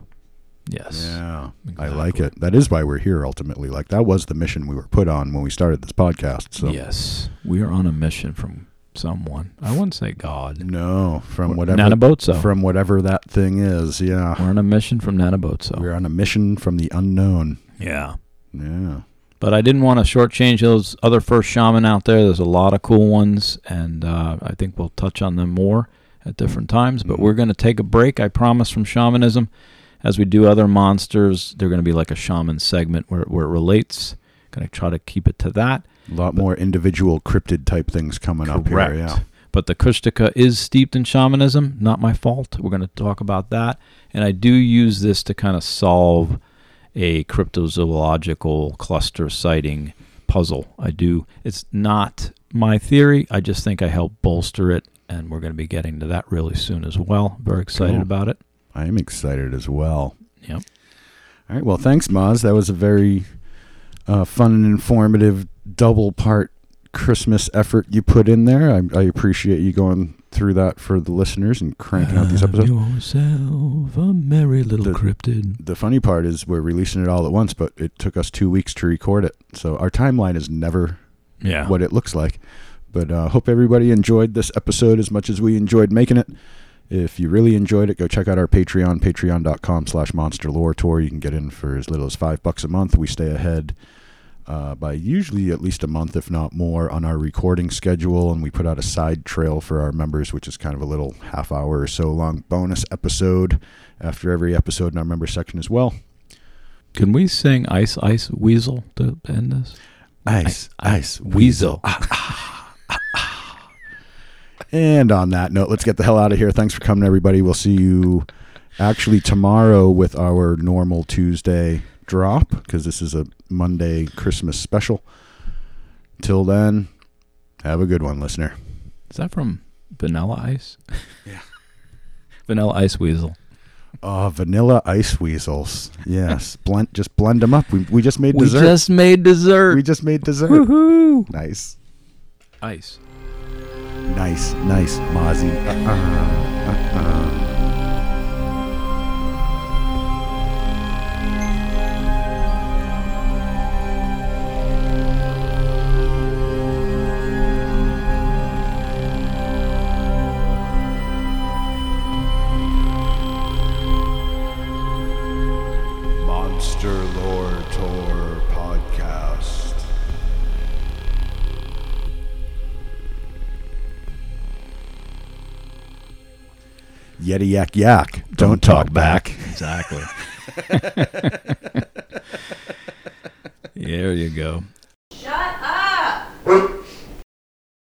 yes, Yeah, I like it. That is why we're here ultimately. Like that was the mission we were put on when we started this podcast. So yes, we are on a mission from someone. I wouldn't say God. no, from whatever Nanabotso. from whatever that thing is. Yeah, we're on a mission from Nanabotso. we're on a mission from the unknown. yeah. Yeah. But I didn't want to shortchange those other first shaman out there. There's a lot of cool ones, and uh, I think we'll touch on them more at different times. But Mhm. we're going to take a break, I promise, from shamanism. As we do other monsters, they're going to be like a shaman segment where, where it relates. Going to try to keep it to that. A lot more individual cryptid type things coming up here. Correct. Yeah. But the Kushtaka is steeped in shamanism, not my fault. We're going to talk about that. And I do use this to kind of solve a cryptozoological cluster sighting puzzle. I do. It's not my theory. I just think I help bolster it. And we're going to be getting to that really soon as well. Very excited Cool. about it. I am excited as well. Yep. All right. Well, thanks, Maz. That was a very uh, fun and informative double part Christmas effort you put in there. I, I appreciate you going through that for the listeners and cranking out these episodes. yourself a merry little The- cryptid. The funny part is we're releasing it all at once, but it took us two weeks to record it. So our timeline is never Yeah. what it looks like. But uh, hope everybody enjoyed this episode as much as we enjoyed making it. If you really enjoyed it, go check out our Patreon, patreon.com slash monster lore tour. You can get in for as little as five bucks a month. We stay ahead uh, by usually at least a month, if not more, on our recording schedule. And we put out a side trail for our members, which is kind of a little half hour or so long bonus episode after every episode in our member section as well. Can we sing Ice Ice Weasel to end this? Ice, ice, Weasel. <laughs> And on that note, let's get the hell out of here. Thanks for coming, everybody. We'll see you actually tomorrow with our normal Tuesday drop because this is a Monday Christmas special. Till then, have a good one, listener. Is that from Vanilla Ice? <laughs> Yeah. <laughs> Vanilla Ice Weasel. Oh, vanilla ice weasels. Yes, <laughs> blend. Just blend them up. We, we just made We dessert. just made dessert. we just made dessert. Woohoo! Nice, Ice. Nice, nice, Mozzie. Uh-uh, uh-uh. yeti yak yak. Don't, Don't talk, talk back. back. Exactly. <laughs> there you go. Shut up.